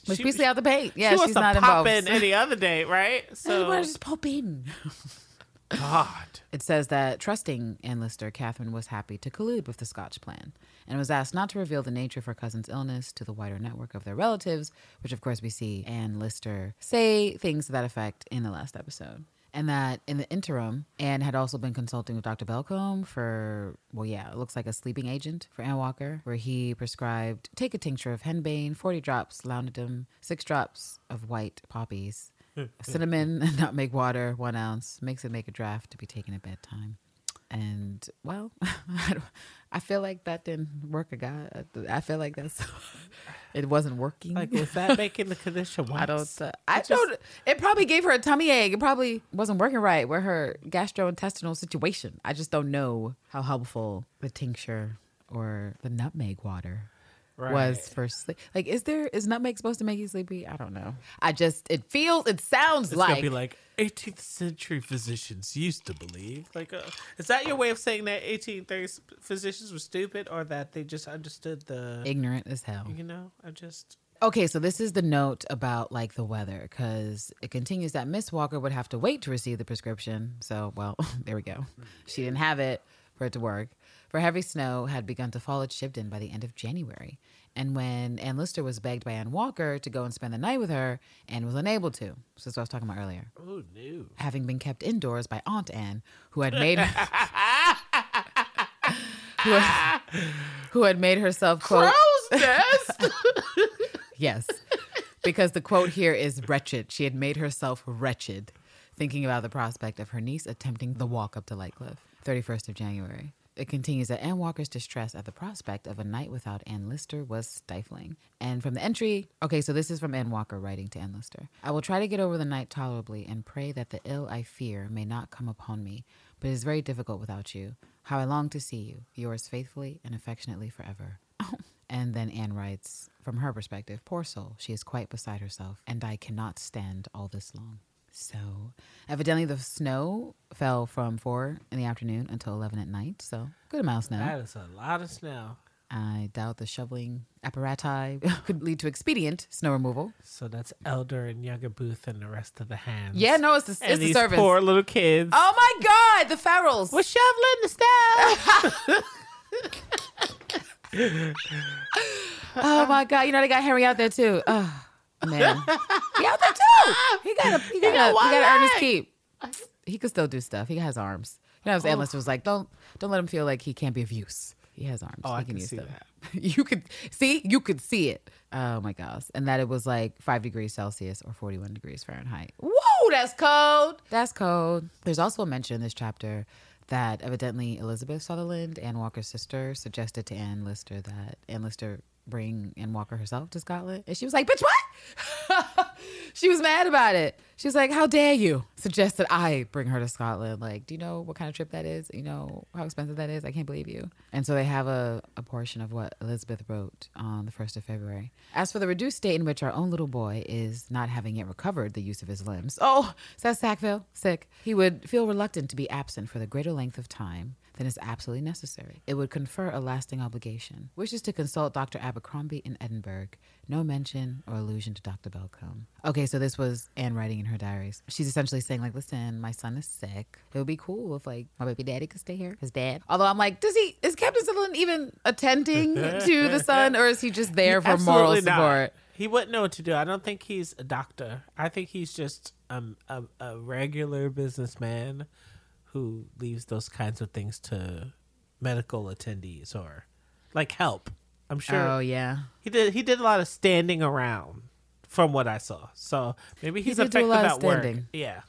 Was she, Priestley out the paint? Yeah, she she's not pop involved. in any other day, right? So just pop in. God. It says that trusting Ann Lister, Catherine was happy to collude with the Scotch plan and was asked not to reveal the nature of her cousin's illness to the wider network of their relatives, which of course we see Ann Lister say things to that effect in the last episode. And that in the interim, Anne had also been consulting with Dr. Belcombe for, well, yeah, it looks like a sleeping agent for Ann Walker, where he prescribed take a tincture of henbane, 40 drops laudanum, six drops of white poppies, cinnamon and nutmeg water, one ounce. Makes it make a draft to be taken at bedtime. And well, I feel like that didn't work. A guy, I feel like that's it wasn't working. Like was that making the condition worse? I don't. Uh, I just, don't. It probably gave her a tummy ache. It probably wasn't working right with her gastrointestinal situation. I just don't know how helpful the tincture or the nutmeg water was Right. for sleep. Like, is there is nutmeg supposed to make you sleepy? I don't know. I just it feels it sounds It's like, gonna be like 18th century physicians used to believe. Like, uh, is that your way of saying that 1830s physicians were stupid, or that they just understood the? ignorant as hell. You know, I just Okay, so this is the note about like the weather because it continues that Miss Walker would have to wait to receive the prescription. So, well, there we go. She didn't have it for it to work. For heavy snow had begun to fall at Shibden by the end of January. And when Ann Lister was begged by Ann Walker to go and spend the night with her, Anne was unable to. So that's what I was talking about earlier. oh no. Having been kept indoors by Aunt Anne, who had made who, had, who had made herself quote Crow's nest. Yes. Because the quote here is wretched. She had made herself wretched, thinking about the prospect of her niece attempting the walk up to Lightcliffe, 31st of January. It continues that Anne Walker's distress at the prospect of a night without Anne Lister was stifling. And from the entry, okay, so this is from Anne Walker writing to Anne Lister. I will try to get over the night tolerably and pray that the ill I fear may not come upon me, but it is very difficult without you. How I long to see you, yours faithfully and affectionately forever. And then Anne writes, from her perspective, poor soul, she is quite beside herself, and I cannot stand all this long. So, evidently, the snow fell from four in the afternoon until 11 at night. So, good amount of snow. that is a lot of snow. I doubt the shoveling apparatus could lead to expedient snow removal. So that's Elder and Younger Booth and the rest of the hands. Yeah, no, it's the, and it's the these service. poor little kids. oh my God, the Ferrells. We're shoveling the snow. Oh my God, you know they got Harry out there too. Oh man, he out there too. He got to he got to got he got to earn his keep. He could still do stuff. He has arms. You know, his oh. analyst was like, "Don't don't let him feel like he can't be of use. He has arms. Oh, he I can see stuff." you could see, you could see it. Oh my gosh! And that it was like five degrees Celsius or forty-one degrees Fahrenheit. Whoa, that's cold. That's cold. There's also a mention in this chapter that evidently Elizabeth Sutherland, Anne Walker's sister, suggested to Anne Lister that Anne Lister bring Anne Walker herself to Scotland. And she was like, bitch, what? she was mad about it. She was like, how dare you suggest that I bring her to Scotland? Like, do you know what kind of trip that is? You know how expensive that is? I can't believe you. And so they have a, a portion of what Elizabeth wrote on the 1st of February. As for the reduced state in which our own little boy is not having yet recovered the use of his limbs. Oh, says Sackville? Sick. He would feel reluctant to be absent for the greater length of time than is absolutely necessary. It would confer a lasting obligation. Wishes to consult Dr. Abercrombie in Edinburgh. No mention or allusion to Dr. Belcombe. Okay, so this was Anne writing in her diaries. She's essentially saying, like, listen, my son is sick. It would be cool if, like, my baby daddy could stay here. His dad. Although I'm like, does he, is Captain Sutherland even attending to the son or is he just there for moral Absolutely not. support? He wouldn't know what to do. I don't think he's a doctor. I think he's just um, a, a regular businessman who leaves those kinds of things to medical attendees or like help. I'm sure Oh, yeah. he did. He did a lot of standing around, from what I saw. So maybe he's a effective lot of at work. standing. Yeah.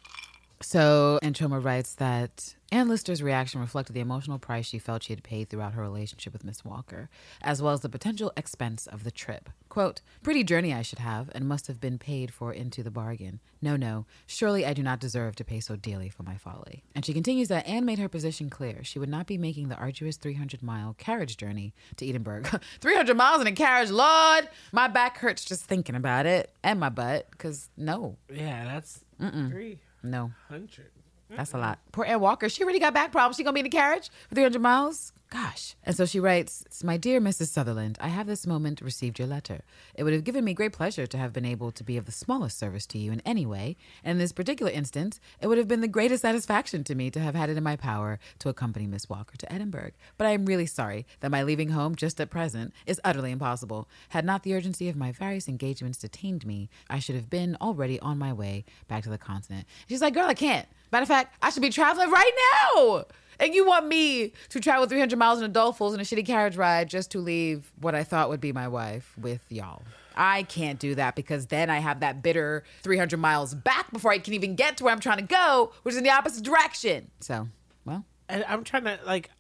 So, Anne Choma writes that Ann Lister's reaction reflected the emotional price she felt she had paid throughout her relationship with Miss Walker, as well as the potential expense of the trip. Quote, Pretty journey I should have, and must have been paid for into the bargain. No, no, surely I do not deserve to pay so dearly for my folly. And she continues that Anne made her position clear. She would not be making the arduous 300 mile carriage journey to Edinburgh. 300 miles in a carriage, Lord! My back hurts just thinking about it, and my butt, because no, Yeah. That's three no. hundred. That's a lot. Poor Ann Walker. She already got back problems. She gonna be in the carriage for 300 miles? Gosh. And so she writes, My dear Mrs. Sutherland, I have this moment received your letter. It would have given me great pleasure to have been able to be of the smallest service to you in any way. And in this particular instance, it would have been the greatest satisfaction to me to have had it in my power to accompany Miss Walker to Edinburgh. But I am really sorry that my leaving home just at present is utterly impossible. Had not the urgency of my various engagements detained me, I should have been already on my way back to the continent. She's like, Girl, I can't. Matter of fact, I should be traveling right now. And you want me to travel 300 miles in a Dolphins in a shitty carriage ride just to leave what I thought would be my wife with y'all. I can't do that because then I have that bitter 300 miles back before I can even get to where I'm trying to go, which is in the opposite direction. So, well, And I'm trying to like,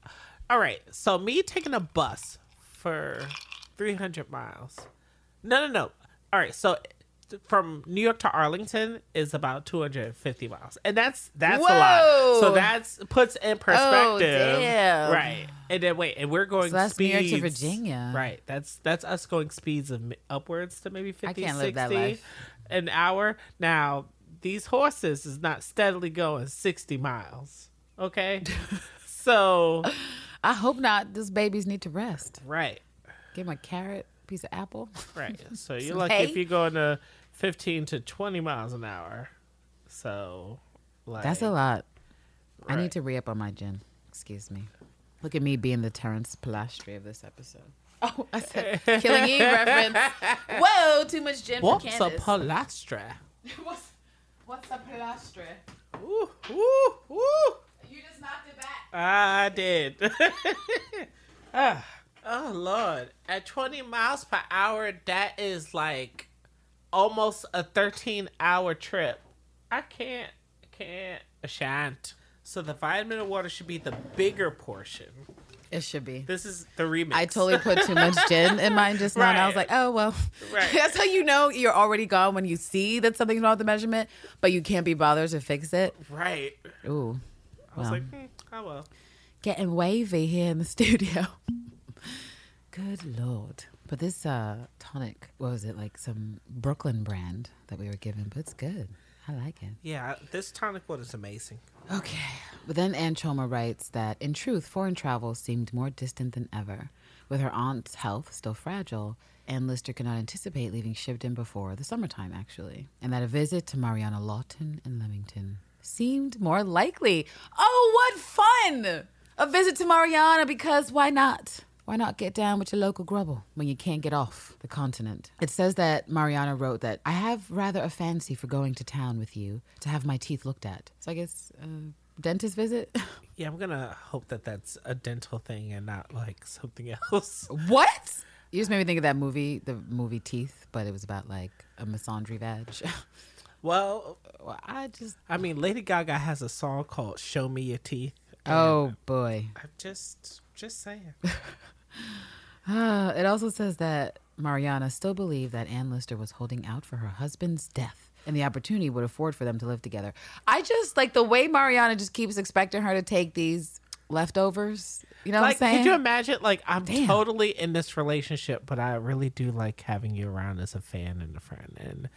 all right. So me taking a bus for 300 miles. No, no, no. All right. So from New York to Arlington is about 250 miles, and that's that's a lot. So that's puts in oh, perspective, damn. right? And then wait, and we're going So that's New York to Virginia. Right. That's that's us going speeds of upwards to maybe 50, can't 60 live that life. an hour. Now, these horses is not steadily going 60 miles. Okay? so, I hope not. Those babies need to rest. right. Give them a carrot, piece of apple. Right. So you're lucky hay. if you're going to 15 to 20 miles an hour. So, like That's a lot. I need to re up on my gin. Excuse me. Look at me being the Terrence Pilastri of this episode. Oh, I said Killing Eve reference. Whoa, too much gin What's for a Candace. pilastra? what's, what's a Pilastri? Ooh, ooh, ooh. You just knocked it back. I did. Ah. oh Lord! At 20 miles per hour, that is like almost a 13-hour trip. I can't, can't, I shan't. So the vitamin water should be the bigger portion. It should be. This is the remix. I totally put too much gin in mine just now, and I was like, "Oh well." Right. That's how you know you're already gone when you see that something's wrong with the measurement, but you can't be bothered to fix it. right. Ooh, I was Wow. like, hmm, oh well. getting wavy here in the studio. Good lord! But this uh tonic, what was it like? Some Brooklyn brand that we were given, but it's good. I like it. Yeah, this tonic water is amazing. Okay. But then Anne Choma writes that in truth, foreign travel seemed more distant than ever. With her aunt's health still fragile, Ann Lister could not anticipate leaving Shibden before the summertime, actually. And that a visit to Mariana Lawton in Leamington seemed more likely. Oh, what fun! A visit to Mariana because why not? Why not get down with your local grubble when you can't get off the continent? It says that Mariana wrote that I have rather a fancy for going to town with you to have my teeth looked at. So I guess uh, dentist visit. Yeah, I'm gonna hope that that's a dental thing and not like something else. what? You just made me think of that movie, the movie Teeth, but it was about like a misandry vag. Well, well, I just I mean, Lady Gaga has a song called "Show Me Your Teeth." oh boy. I'm just, just saying. Uh, it also says that Mariana still believed that Ann Lister was holding out for her husband's death and the opportunity would afford for them to live together. I just like the way Mariana just keeps expecting her to take these leftovers. You know like, what I'm saying? could you imagine? Like, I'm Damn. totally in this relationship, but I really do like having you around as a fan and a friend, and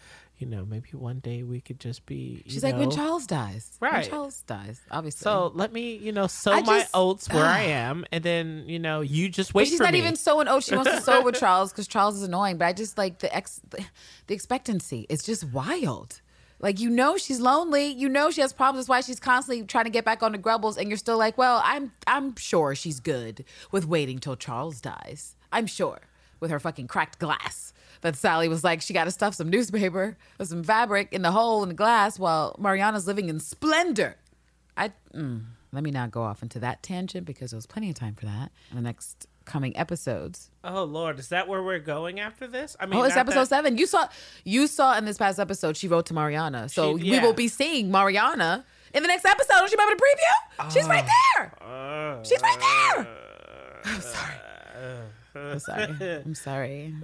you know, maybe one day we could just be. She's like when Charles dies. right? When Charles dies, obviously. So let me, you know, sow I my oats where I am, and then you know, you just wait she's not me. even sewing oats. She wants to sew with Charles because Charles is annoying. But I just like the ex, the, the expectancy. It's just wild. Like you know she's lonely. You know she has problems. That's why she's constantly trying to get back on the Grubbles. And you're still like, well, I'm I'm sure she's good with waiting till Charles dies. I'm sure with her fucking cracked glass. That Sally was like, she got to stuff some newspaper or some fabric in the hole in the glass while Mariana's living in splendor. I mm, let me not go off into that tangent because there was plenty of time for that in the next coming episodes. oh Lord, is that where we're going after this? I mean, Oh, it's episode that- seven. You saw you saw in this past episode she wrote to Mariana, so She- we will be seeing Mariana in the next episode. Don't you remember the preview? She's right there. Uh, She's right there. I'm sorry. I'm sorry. I'm sorry.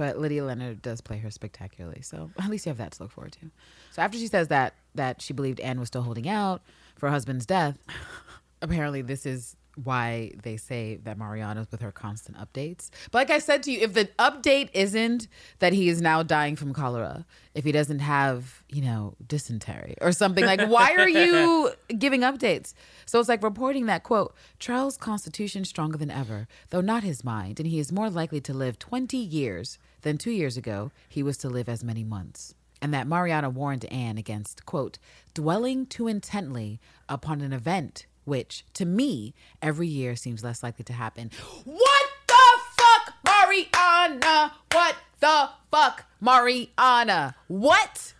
But Lydia Leonard does play her spectacularly, so at least you have that to look forward to. So after she says that that she believed Anne was still holding out for her husband's death, apparently this is why they say that Mariana's with her constant updates. But like I said to you, if the update isn't that he is now dying from cholera, if he doesn't have, you know, dysentery or something, like why are you giving updates? So it's like reporting that quote, Charles' constitution stronger than ever, though not his mind, and he is more likely to live 20 years than two years ago he was to live as many months and that Mariana warned Anne against, quote, dwelling too intently upon an event which, to me, every year seems less likely to happen. What the fuck, Mariana? What the fuck, Mariana? What?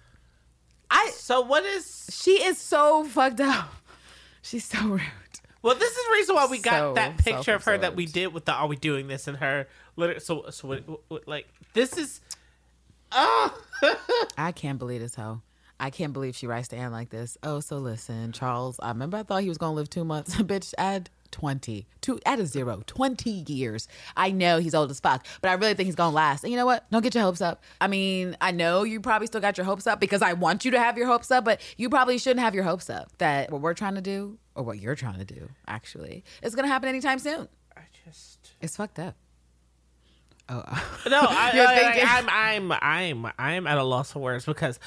I So what is? she is so fucked up. She's so rude. Well, this is the reason why we got So that picture of her that we self-absorbed. did with the "Are we doing this?" and her. Literally, so so what, what, like this is. Oh, I can't believe this hoe. I can't believe she writes to Anne like this. Oh, so listen, Charles. I remember I thought he was gonna live two months. Bitch, add twenty. Two add a zero. Twenty years. I know he's old as fuck, but I really think he's gonna last. And you know what? Don't get your hopes up. I mean, I know you probably still got your hopes up because I want you to have your hopes up, but you probably shouldn't have your hopes up that what we're trying to do or what you're trying to do, actually, is going to happen anytime soon. I just It's fucked up. Oh, no. I, You're I, thinking- I, I'm I'm I'm I'm at a loss for words because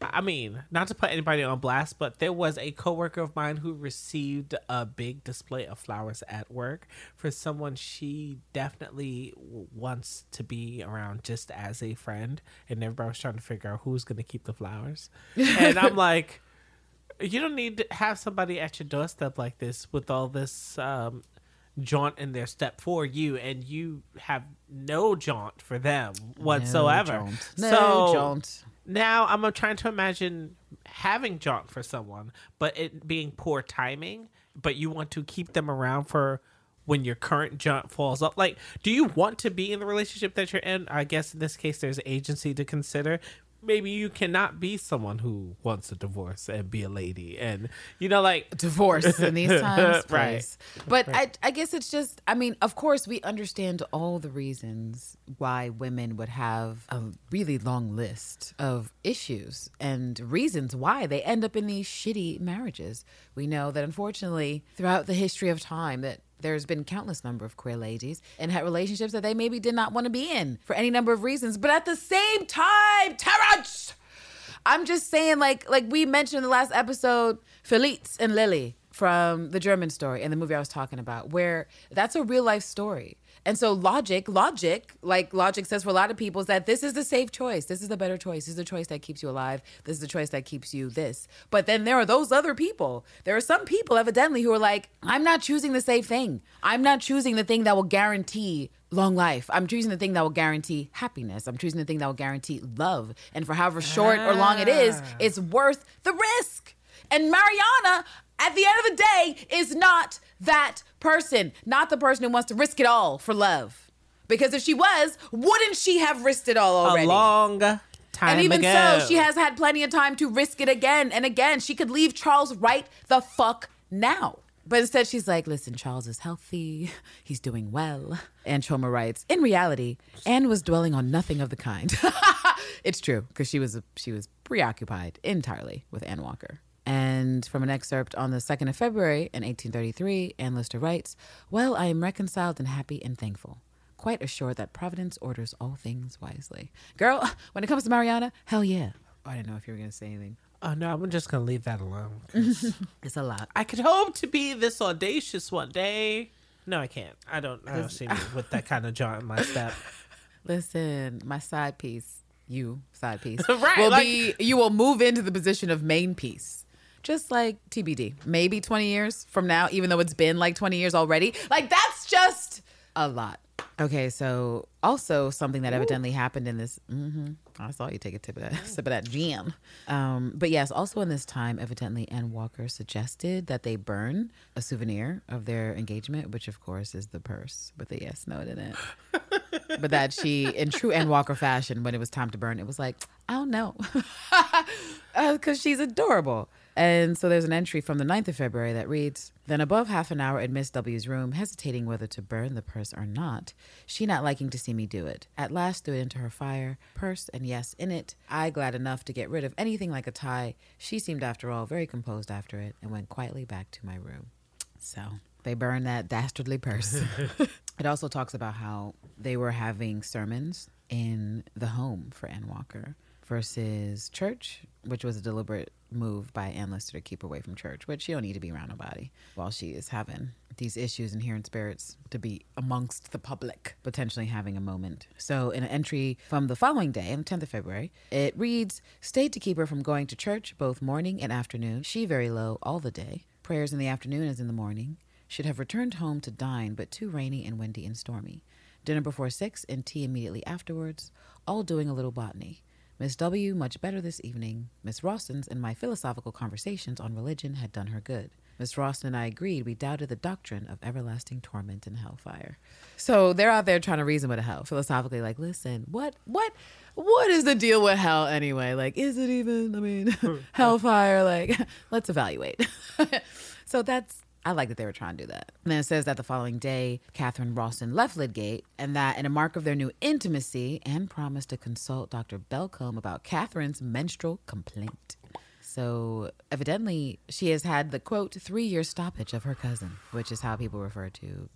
I mean, not to put anybody on blast, but there was a coworker of mine who received a big display of flowers at work for someone she definitely wants to be around just as a friend, and everybody was trying to figure out who's going to keep the flowers, and I'm like. You don't need to have somebody at your doorstep like this with all this um, jaunt in their step for you, and you have no jaunt for them whatsoever. No jaunt. No so jaunt. now I'm trying to imagine having jaunt for someone, but it being poor timing. But you want to keep them around for when your current jaunt falls off. Like, do you want to be in the relationship that you're in? I guess in this case, there's agency to consider. Maybe you cannot be someone who wants a divorce and be a lady, and you know, like divorce in these times, Right. But I, I guess it's just, I mean, of course, we understand all the reasons why women would have a really long list of issues and reasons why they end up in these shitty marriages. We know that unfortunately, throughout the history of time, that there's been countless number of queer ladies and had relationships that they maybe did not want to be in for any number of reasons. But at the same time, Terrence, I'm just saying, like like we mentioned in the last episode, Felice and Lily from the German story and the movie I was talking about, where that's a real life story. And so logic, logic, like logic says for a lot of people, is that this is the safe choice. This is the better choice. This is the choice that keeps you alive. This is the choice that keeps you this. But then there are those other people. There are some people evidently who are like, I'm not choosing the safe thing. I'm not choosing the thing that will guarantee long life. I'm choosing the thing that will guarantee happiness. I'm choosing the thing that will guarantee love. And for however short or long it is, ah. it's worth the risk. And Mariana, at the end of the day, is not that person, not the person who wants to risk it all for love. Because if she was, wouldn't she have risked it all already? a long time and even ago. so, she has had plenty of time to risk it again and again. She could leave Charles right the fuck now. But instead, she's like, listen, Charles is healthy. He's doing well. And Choma writes, in reality, Anne was dwelling on nothing of the kind. it's true, because she was she was preoccupied entirely with Anne Walker. And from an excerpt on the 2nd of February in 1833, Anne Lister writes, Well, I am reconciled and happy and thankful quite assured that Providence orders all things wisely. Girl, when it comes to Mariana, hell yeah. Oh, I didn't know if you were going to say anything. oh no, I'm just gonna leave that alone. It's a lot. I could hope to be this audacious one day. No, I can't. I don't. I don't see me with that kind of jaunt in my step. Listen, my side piece, you side piece, Right, will like- be you will move into the position of main piece. Just like TBD, maybe 20 years from now, even though it's been like 20 years already. Like that's just a lot. Okay, so also something that evidently happened in this. hmm I saw you take a tip of that, sip of that jam. Um, but yes, also in this time, evidently, Ann Walker suggested that they burn a souvenir of their engagement, which of course is the purse with the yes note in it but that she, in true Ann Walker fashion, when it was time to burn, it was like, I don't know. Because she's adorable. And so there's an entry from the 9th of February that reads Then, above half an hour in Miss W.'s room, hesitating whether to burn the purse or not, she not liking to see me do it, at last threw it into her fire, purse and yes in it. I glad enough to get rid of anything like a tie. She seemed, after all, very composed after it and went quietly back to my room. So they burned that dastardly purse. it also talks about how they were having sermons in the home for Ann Walker versus church, which was a deliberate move by Ann Lister to keep away from church, which she don't need to be around nobody while she is having these issues and hearing spirits to be amongst the public, potentially having a moment. So in an entry from the following day, on the 10th of February, it reads, stayed to keep her from going to church both morning and afternoon. She very low all the day. Prayers in the afternoon as in the morning. Should have returned home to dine, but too rainy and windy and stormy. Dinner before six and tea immediately afterwards. All doing a little botany. Miss W. much better this evening. Miss Rawson's and my philosophical conversations on religion had done her good. Miss Rawson and I agreed we doubted the doctrine of everlasting torment and hellfire. So they're out there trying to reason with hell philosophically. Like, listen, what, what, what is the deal with hell anyway? Like, is it even? I mean, hellfire. Like, let's evaluate. so that's I like that they were trying to do that. And then it says that the following day, Catherine Rawson left Lidgate, and that in a mark of their new intimacy, Anne promised to consult Dr. Belcombe about Catherine's menstrual complaint. So evidently, she has had the quote three year stoppage of her cousin, which is how people refer to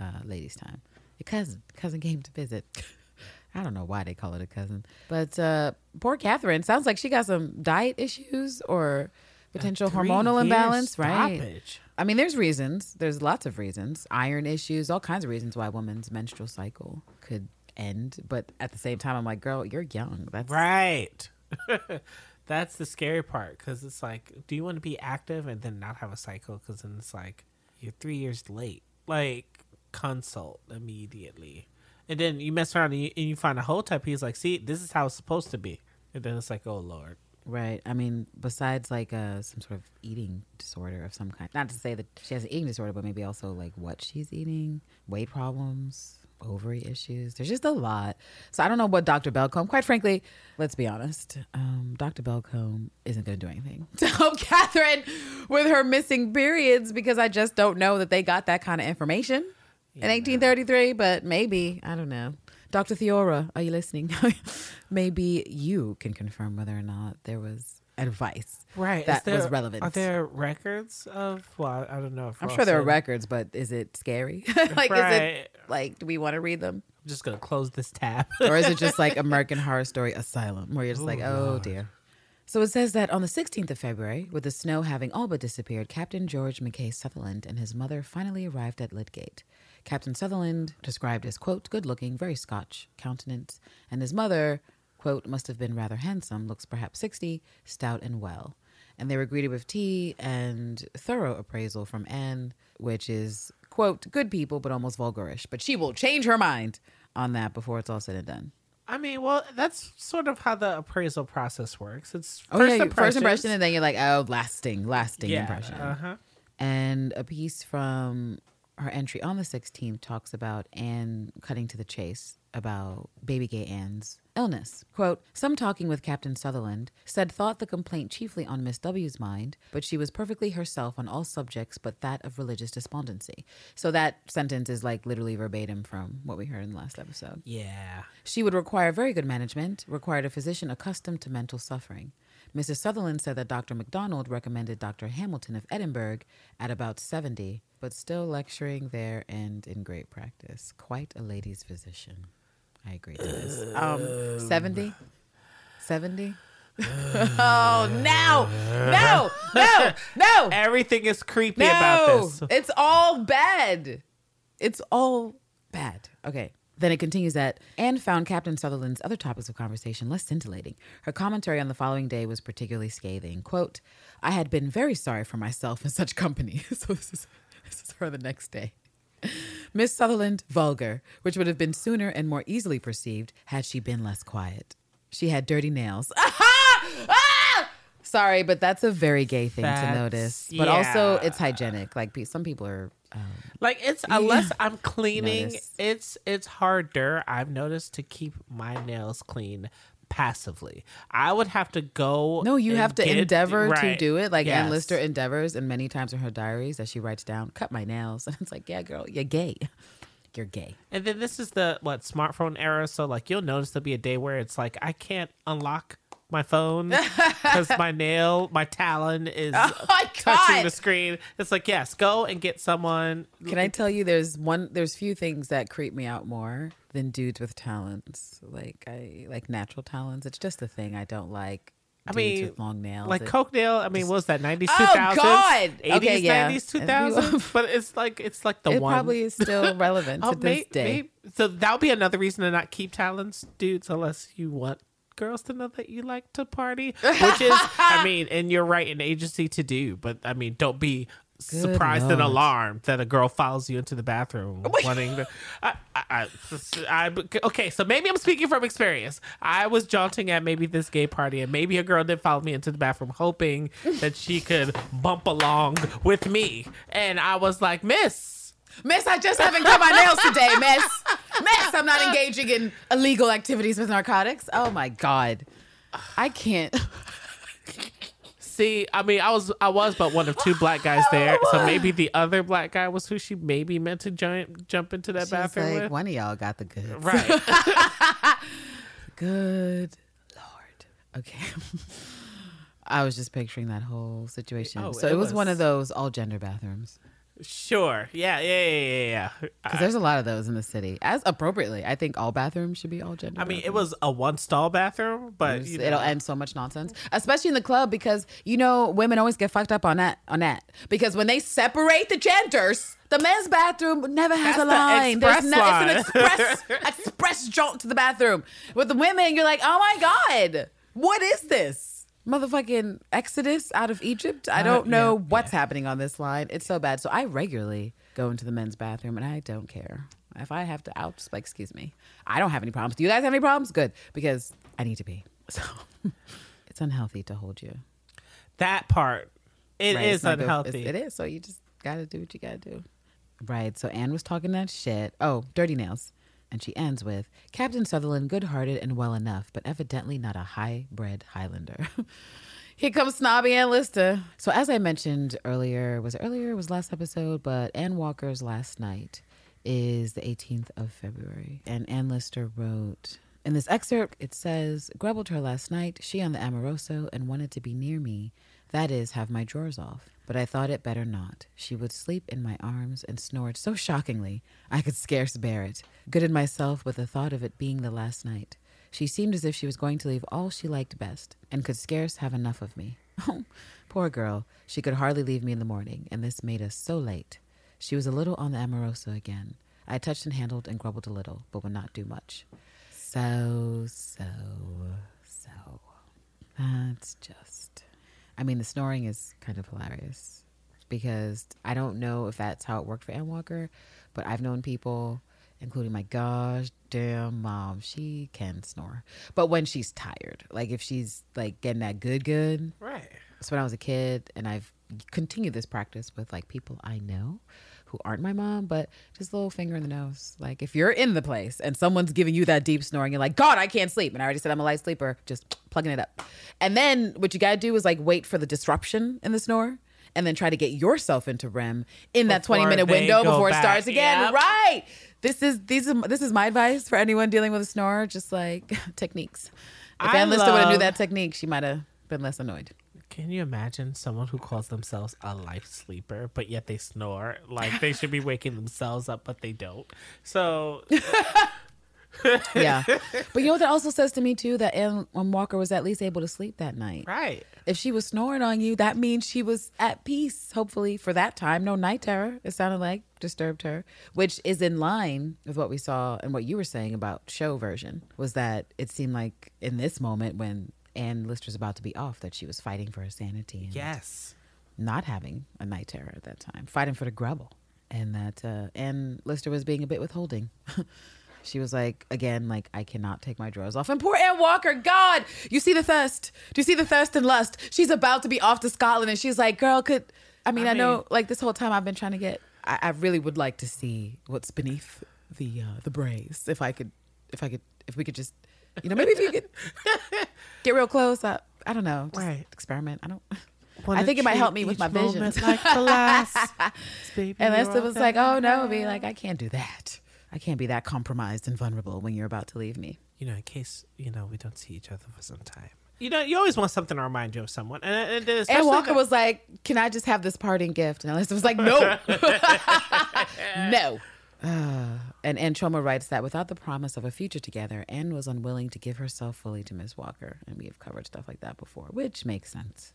uh, ladies' time. Your cousin, cousin came to visit. I don't know why they call it a cousin, but uh, poor Catherine sounds like she got some diet issues or potential hormonal imbalance, right? stoppage. I mean, there's reasons. There's lots of reasons. Iron issues, all kinds of reasons why a woman's menstrual cycle could end. But at the same time, I'm like, girl, you're young. That's Right. That's the scary part because it's like, do you want to be active and then not have a cycle? Because then it's like you're three years late. Like consult immediately, and then you mess around and you, and you find a whole type. He's like, see, this is how it's supposed to be, and then it's like, oh lord. Right. I mean, besides like uh, some sort of eating disorder of some kind. Not to say that she has an eating disorder, but maybe also like what she's eating, weight problems, ovary issues. There's just a lot. So I don't know what Dr. Belcombe. Quite frankly, let's be honest. Um, Dr. Belcombe isn't going to do anything to help Catherine with her missing periods because I just don't know that they got that kind of information in 1833. But maybe I don't know. Dr. Theora, are you listening? maybe you can confirm whether or not there was advice Right. that there- was relevant. Are there records of? Well, I don't know. If I'm we're sure there are records, but is it scary? like, is it like, do we want to read them? I'm just gonna close this tab. or is it just like American Horror Story Asylum, where you're just like, oh dear. So it says that on the 16th of February, with the snow having all but disappeared, Captain George Mackay Sutherland and his mother finally arrived at Lidgate. Captain Sutherland, described as, quote, good looking, very Scotch countenance, and his mother, quote, must have been rather handsome, looks perhaps 60, stout and well. And they were greeted with tea and thorough appraisal from Anne, which is, quote, good people, but almost vulgarish. But she will change her mind on that before it's all said and done. I mean, well, that's sort of how the appraisal process works. It's Oh first yeah, first impression, and then you're like, oh, lasting, lasting yeah, impression. Uh-huh. And a piece from her entry on the 16th talks about Anne cutting to the chase about baby gay Anne's illness. Quote, some talking with Captain Sutherland said thought the complaint chiefly on Miss W's mind, but she was perfectly herself on all subjects but that of religious despondency. So that sentence is like literally verbatim from what we heard in the last episode. Yeah. She would require very good management, required a physician accustomed to mental suffering. Mrs. Sutherland said that Dr. MacDonald recommended Dr. Hamilton of Edinburgh at about 70, but still lecturing there and in great practice. Quite a lady's physician. I agree to this. Um, 70? 70? oh, no, no, no, no. Everything is creepy No, about this. it's all bad. It's all bad. Okay. Then it continues that Anne found Captain Sutherland's other topics of conversation less scintillating. Her commentary on the following day was particularly scathing. Quote, I had been very sorry for myself in such company. so this is, this is her the next day. Miss Sutherland, vulgar, which would have been sooner and more easily perceived had she been less quiet. She had dirty nails. Sorry, but that's a very gay thing to notice. But also, it's hygienic. Like some people are. Um, Like it's unless I'm cleaning, Notice. it's it's harder. I've noticed to keep my nails clean passively. I would have to go. no, you have to get- endeavor to do it. Like Yes. Lister endeavors, and many times in her diaries that she writes down, "Cut my nails," and it's like, "Yeah, girl, you're gay. You're gay." And then this is the what smartphone era, so like you'll notice there'll be a day where it's like I can't unlock my phone because my nail, my talon is Oh my touching God. the screen. It's like yes, go and get someone. Can I tell you, there's one, there's few things that creep me out more than dudes with talons. Like I like natural talons. It's just a thing I don't like. I mean, with long nails. Like It- Coke nail, I mean, what was that nineties, Oh, two thousands, God! eighties, Okay, yeah. nineties, two thousands? But it's like it's like the it one. probably is still relevant Oh, to this may- day. may- so that would be another reason to not keep talents, dudes, unless you want girls to know that you like to party. Which is, I mean, and you're right, an agency to do. But I mean, don't be surprised and alarmed that a girl follows you into the bathroom oh wanting to. I, I, I, I- okay, so maybe I'm speaking from experience. I was jaunting at maybe this gay party, and maybe a girl did follow me into the bathroom, hoping that she could bump along with me, and I was like, Miss. Miss, I just haven't cut my nails today, miss. Miss, I'm not engaging in illegal activities with narcotics. Oh my God. I can't. See, I mean, I was I was but one of two black guys there, so maybe the other black guy was who she maybe meant to jump jump into that She's bathroom like, with. one of y'all got the goods. Right. Good Lord. Okay. I was just picturing that whole situation. Oh, so it it was, one of those all gender bathrooms. Sure. Yeah. Yeah. Yeah. Yeah. yeah. Because I, there's a lot of those in the city. As appropriately, I think all bathrooms should be all gender. I mean, it was a one stall bathroom, but you know, it'll end so much nonsense, especially in the club because you know women always get fucked up on that on that because when they separate the genders, the men's bathroom never has That's a the line. There's express no, it's an express express jaunt to the bathroom. With the women, you're like, oh my god, what is this? Motherfucking Exodus out of Egypt. I don't Uh, know yeah, what's happening on this line. It's so bad. So I regularly go into the men's bathroom and I don't care. If I have to out, just like, excuse me. I don't have any problems. Do you guys have any problems? Good. Because I need to be. So it's unhealthy to hold you. that part it is Right? Good- unhealthy. It is. So you just gotta do what you gotta do. Right. So Anne was talking that shit. Oh, dirty nails. And she ends with Captain Sutherland, good hearted and well enough, but evidently not a high bred Highlander. Here comes snobby Ann Lister. So as I mentioned earlier, was earlier? Was last episode, but Ann Walker's last night is the 18th of February. And Ann Lister wrote in this excerpt, it says, Grubbled her last night, she on the Amoroso, and wanted to be near me. That is, have my drawers off. But I thought it better not. She would sleep in my arms and snored so shockingly I could scarce bear it. Good in myself with the thought of it being the last night. She seemed as if she was going to leave all she liked best, and could scarce have enough of me. Oh, poor girl. She could hardly leave me in the morning, and this made us so late. She was a little on the Amoroso again. I touched and handled and grubbled a little, but would not do much. So, so, so. That's just. I mean, the snoring is kind of hilarious because I don't know if that's how it worked for Ann Walker, but I've known people, including my gosh damn mom, she can snore. But when she's tired, like if she's like getting that good, good, right. so when I was a kid, and I've continued this practice with like people I know who aren't my mom, but just a little finger in the nose. Like if you're in the place and someone's giving you that deep snoring, you're like, God, I can't sleep. And I already said I'm a light sleeper, just plugging it up. And then what you gotta do is like wait for the disruption in the snore. And then try to get yourself into REM in that Before 20 minute window before it back. starts again. Yep. Right. This is these are this is my advice for anyone dealing with a snore, just like techniques. If I Ann Lister would have knew that technique, she might have been less annoyed. Can you imagine someone who calls themselves a life sleeper, but yet they snore? Like they should be waking themselves up, but they don't. So yeah. But you know what that also says to me too that Ann um, Walker was at least able to sleep that night. right, If she was snoring on you, that means she was at peace, hopefully, for that time. No night terror, it sounded like, disturbed her, which is in line with what we saw and what you were saying about show version, was that it seemed like in this moment when Ann Lister's about to be off, that she was fighting for her sanity and yes, not having a night terror at that time, fighting for the grubble. And that uh, Ann Lister was being a bit withholding. she was like, again, like, I cannot take my drawers off. And poor Ann Walker, God, you see the thirst. Do you see the thirst and lust? She's about to be off to Scotland. And she's like, girl, could, I mean, I, I know, mean- like, this whole time I've been trying to get, I, I really would like to see what's beneath the uh, the braies. If I could, if I could, if we could just, you know, maybe if you could get real close. I, I don't know. Just Right. experiment. I don't. I Wanna think it might help me with my vision. Like the last. Baby, And you're Lister all was like, "Oh no, have." be like, I can't do that. I can't be that compromised and vulnerable when you're about to leave me." you know, in case you know we don't see each other for some time. You know, you always want something to remind you of someone, and, and Ann Walker the- was like, "Can I just have this parting gift?" Ann Lister was like, "No, no." And Anne Choma writes that without the promise of a future together, Anne was unwilling to give herself fully to Miss Walker, and we have covered stuff like that before, which makes sense.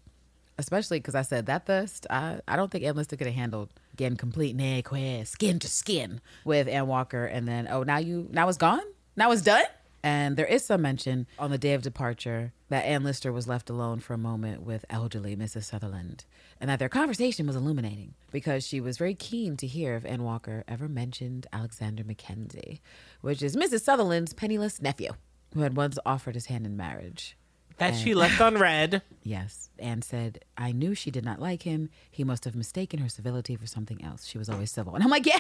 Especially because I said that thirst, I, I don't think Ann Lister could have handled getting complete neque, skin to skin with Ann Walker, and then oh now you now it's gone, now it's done. And there is some mention on the day of departure that Ann Lister was left alone for a moment with elderly Mrs. Sutherland, and that their conversation was illuminating because she was very keen to hear if Ann Walker ever mentioned Alexander Mackenzie, which is Mrs. Sutherland's penniless nephew, who had once offered his hand in marriage. that she left on red. Yes. Anne said, I knew she did not like him. He must have mistaken her civility for something else. She was always civil. And I'm like, yeah,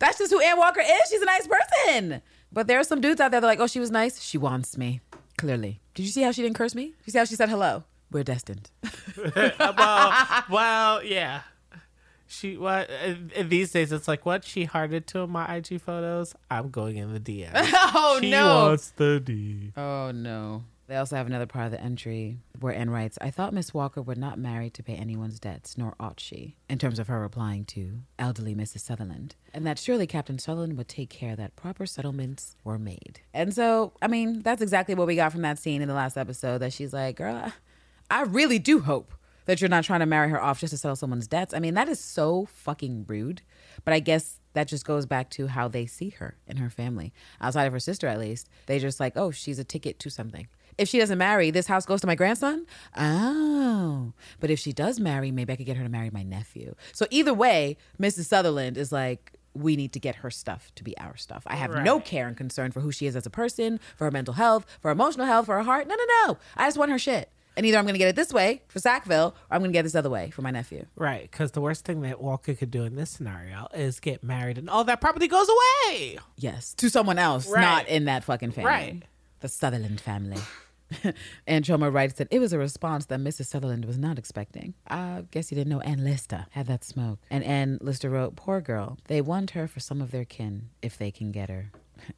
that's just who Anne Walker is. She's a nice person. But there are some dudes out there that are like, oh, she was nice. She wants me. Clearly. Did you see how she didn't curse me? Did you see how she said hello? We're destined. well, well, yeah. She what uh, these days it's like what she hearted to my IG photos. I'm going in the DM. oh, she no. wants the D. Oh, no. They also have another part of the entry where Anne writes, I thought Miss Walker would not marry to pay anyone's debts, nor ought she, in terms of her replying to elderly Mrs. Sutherland, and that surely Captain Sutherland would take care that proper settlements were made. And so, I mean, that's exactly what we got from that scene in the last episode that she's like, girl, I, really do hope that you're not trying to marry her off just to settle someone's debts. I mean, that is so fucking rude. But I guess that just goes back to how they see her and her family. Outside of her sister, at least, they just like, oh, she's a ticket to something. If she doesn't marry, this house goes to my grandson. Oh, but if she does marry, maybe I could get her to marry my nephew. So either way, Mrs. Sutherland is like, we need to get her stuff to be our stuff. I have no care and concern for who she is as a person, for her mental health, for her emotional health, for her heart. No, no, no. I just want her shit. And either I'm going to get it this way for Sackville, or I'm going to get this other way for my nephew. Right, because the worst thing that Walker could do in this scenario is get married and all that property goes away. Yes, to someone else, Right. not in that fucking family. Right. The Sutherland family. and Choma writes that it was a response that Mrs. Sutherland was not expecting. I guess you didn't know Ann Lister had that smoke. And Ann Lister wrote, Poor girl, they want her for some of their kin if they can get her.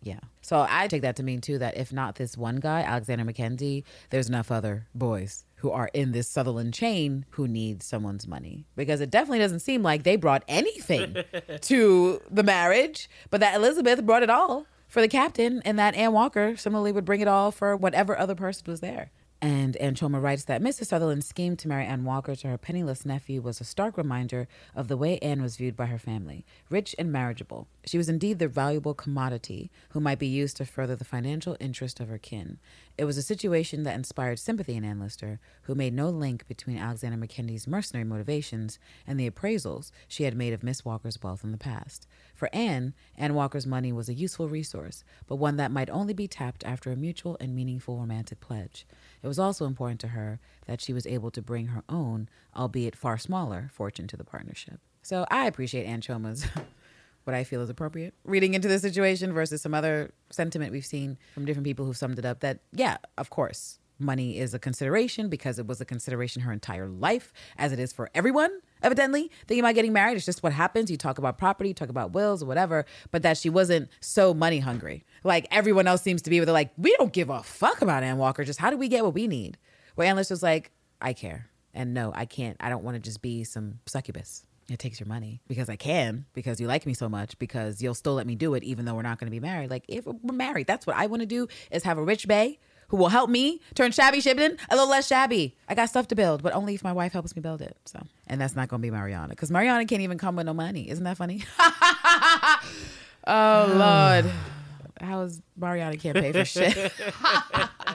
Yeah. So I take that to mean, too, that if not this one guy, Alexander Mackenzie, there's enough other boys who are in this Sutherland chain who need someone's money. Because it definitely doesn't seem like they brought anything to the marriage, but that Elizabeth brought it all for the captain, and that Ann Walker similarly would bring it all for whatever other person was there. And Ann writes that Mrs. Sutherland's scheme to marry Ann Walker to her penniless nephew was a stark reminder of the way Anne was viewed by her family rich and marriageable. She was indeed the valuable commodity who might be used to further the financial interest of her kin. It was a situation that inspired sympathy in Ann Lister, who made no link between Alexander Mackenzie's mercenary motivations and the appraisals she had made of Miss Walker's wealth in the past. For Anne, Anne Walker's money was a useful resource, but one that might only be tapped after a mutual and meaningful romantic pledge. It was also important to her that she was able to bring her own, albeit far smaller, fortune to the partnership. So I appreciate Ann what I feel is appropriate reading into the situation versus some other sentiment we've seen from different people who've summed it up that, yeah, of course, money is a consideration because it was a consideration her entire life, as it is for everyone, evidently. Thinking about getting married, it's just what happens. You talk about property, talk about wills or whatever, but that she wasn't so money hungry. Like everyone else seems to be, they're like, we don't give a fuck about Ann Walker. Just how do we get what we need? Where Ann was like, I care. And no, I can't. I don't want to just be some succubus. It takes your money because I can, because you like me so much, because you'll still let me do it even though we're not going to be married. Like if we're married, that's what I want to do is have a rich bae who will help me turn shabby Shibden a little less shabby. I got stuff to build, but only if my wife helps me build it. So, and that's not going to be Mariana because Mariana can't even come with no money. Isn't that funny? oh Lord, how is Mariana can't pay for shit?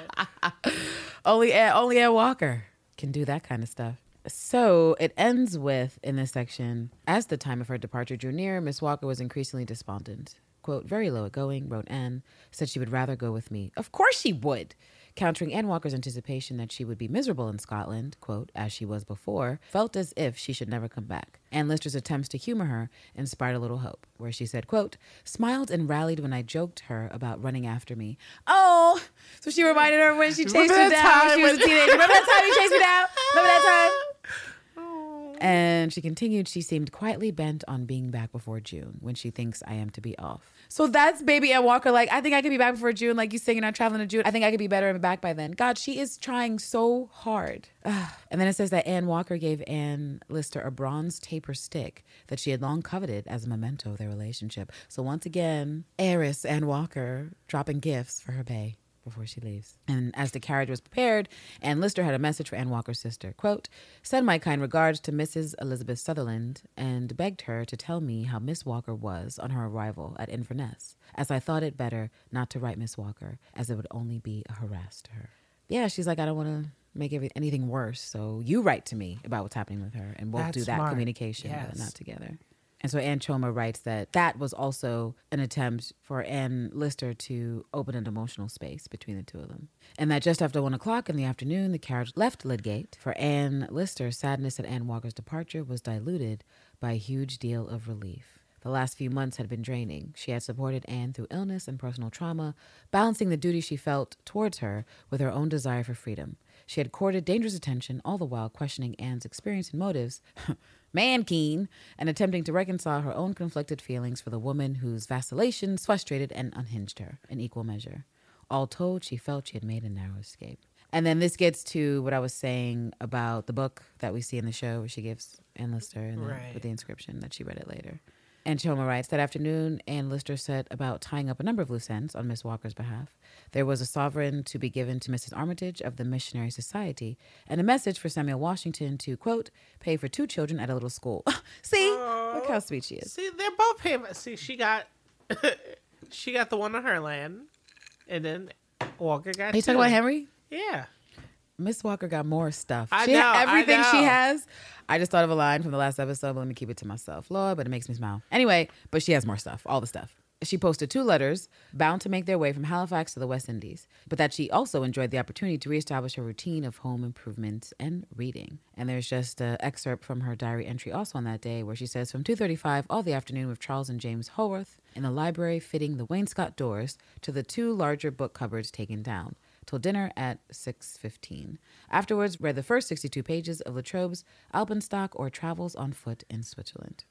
only Ed, only Ed Walker can do that kind of stuff. So it ends with in this section, as the time of her departure drew near, Miss Walker was increasingly despondent. Quote, very low at going, wrote Anne, said she would rather go with me. Of course she would. Countering Anne Walker's anticipation that she would be miserable in Scotland, quote, as she was before, felt as if she should never come back. Anne Lister's attempts to humor her inspired a little hope, where she said, quote, smiled and rallied when I joked her about running after me. Oh, so she reminded her when she chased that down she was a teenager. Remember that time you chased me down? Remember that time? And she continued, she seemed quietly bent on being back before June when she thinks I am to be off. So that's baby Ann Walker. Like, I think I could be back before June. Like you saying not traveling to June. I think I could be better and back by then. God, she is trying so hard. And then it says that Ann Walker gave Ann Lister a bronze taper stick that she had long coveted as a memento of their relationship. So once again, heiress Ann Walker dropping gifts for her bae before she leaves. And as the carriage was prepared, Ann Lister had a message for Ann Walker's sister. Quote, send my kind regards to Mrs. Elizabeth Sutherland and begged her to tell me how Miss Walker was on her arrival at Inverness, as I thought it better not to write Miss Walker, as it would only be a harass to her. Yeah, she's like, I don't want to make every, anything worse, so you write to me about what's happening with her, and we'll That's do that smart. communication, but not together. And so Ann Choma writes that that was also an attempt for Ann Lister to open an emotional space between the two of them. And that just after one o'clock in the afternoon, the carriage left Lidgate. For Ann Lister, sadness at Ann Walker's departure was diluted by a huge deal of relief. The last few months had been draining. She had supported Anne through illness and personal trauma, balancing the duty she felt towards her with her own desire for freedom. She had courted dangerous attention, all the while questioning Anne's experience and motives, man keen, and attempting to reconcile her own conflicted feelings for the woman whose vacillations frustrated and unhinged her in equal measure. All told, she felt she had made a narrow escape. And then this gets to what I was saying about the book that we see in the show where she gives Ann Lister and Right. with the inscription that she read it later. And Choma writes that afternoon, Ann Lister set about tying up a number of loose ends on Miss Walker's behalf. There was a sovereign to be given to Mrs. Armitage of the Missionary Society, and a message for Samuel Washington to, quote, pay for two children at a little school. See? Look how oh. sweet she is. See, they're both paying. See, she got, she got the one on her land, and then Walker got. Are you talking about Henry? Yeah. Miss Walker got more stuff. I she know, I everything she know. has. I just thought of a line from the last episode, but let me keep it to myself. Lord, but it makes me smile. Anyway, but she has more stuff, all the stuff. She posted two letters bound to make their way from Halifax to the West Indies, but that she also enjoyed the opportunity to reestablish her routine of home improvements and reading. And there's just an excerpt from her diary entry also on that day where she says, From 2.35 all the afternoon with Charles and James Howarth in the library fitting the wainscot doors to the two larger book cupboards taken down till dinner at 6.15. Afterwards, read the first 62 pages of Latrobe's Alpenstock or Travels on Foot in Switzerland.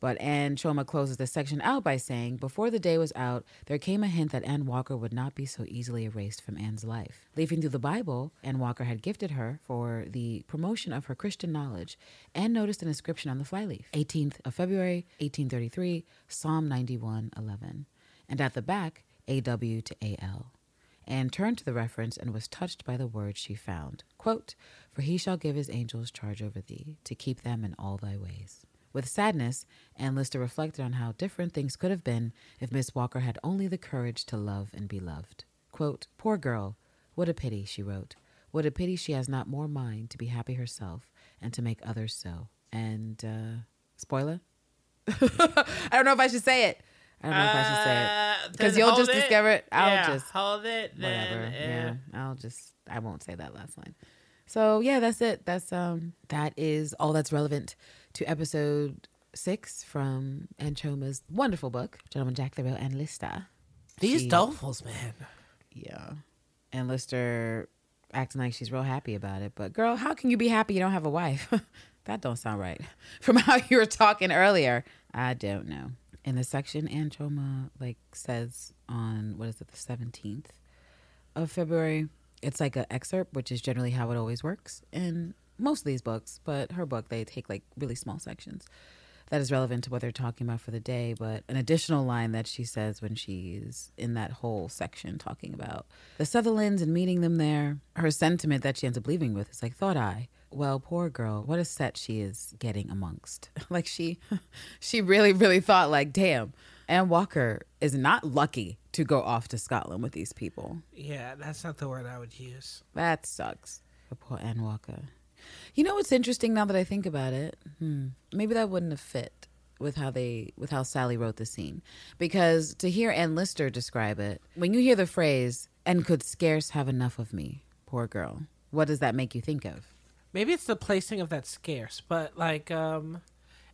But Anne Choma closes this section out by saying, Before the day was out, there came a hint that Anne Walker would not be so easily erased from Anne's life. Leafing through the Bible, Anne Walker had gifted her for the promotion of her Christian knowledge, and noticed an inscription on the flyleaf 18th of February, 1833, Psalm 91, 11. And at the back, AW to AL. Anne turned to the reference and was touched by the words she found. Quote, For he shall give his angels charge over thee, to keep them in all thy ways. With sadness, Anne Lister reflected on how different things could have been if Miss Walker had only the courage to love and be loved. Quote, Poor girl, what a pity, she wrote. What a pity she has not more mind to be happy herself and to make others so. And, uh, spoiler? I don't know if I should say it. I don't know if I should say it. Uh, Because then you'll just it. discover it. I'll Yeah, just hold it. Then, whatever. uh, yeah, I'll just I won't say that last line. So yeah, that's it. That's um that is all that's relevant to episode six from Anne Choma's wonderful book, Gentleman Jack the Real Anne Lister. These She- dolefuls, man. Yeah. Ann Lister acting like she's real happy about it. But girl, how can you be happy you don't have a wife? that don't sound right. From how you were talking earlier. I don't know. In the section Anne Choma like says on what is it, the seventeenth of February, it's like an excerpt, which is generally how it always works in most of these books, but her book they take like really small sections that is relevant to what they're talking about for the day. But an additional line that she says when she's in that whole section talking about the Sutherlands and meeting them there, her sentiment that she ends up leaving with is like, thought I, well, poor girl, what a set she is getting amongst. like she, she really, really thought like, damn, Anne Walker is not lucky to go off to Scotland with these people. Yeah, that's not the word I would use. That sucks for poor Anne Walker. You know what's interesting now that I think about it? Hmm. Maybe that wouldn't have fit with how they with how Sally wrote the scene. Because to hear Ann Lister describe it, when you hear the phrase and could scarce have enough of me, poor girl, what does that make you think of? Maybe it's the placing of that scarce, but like um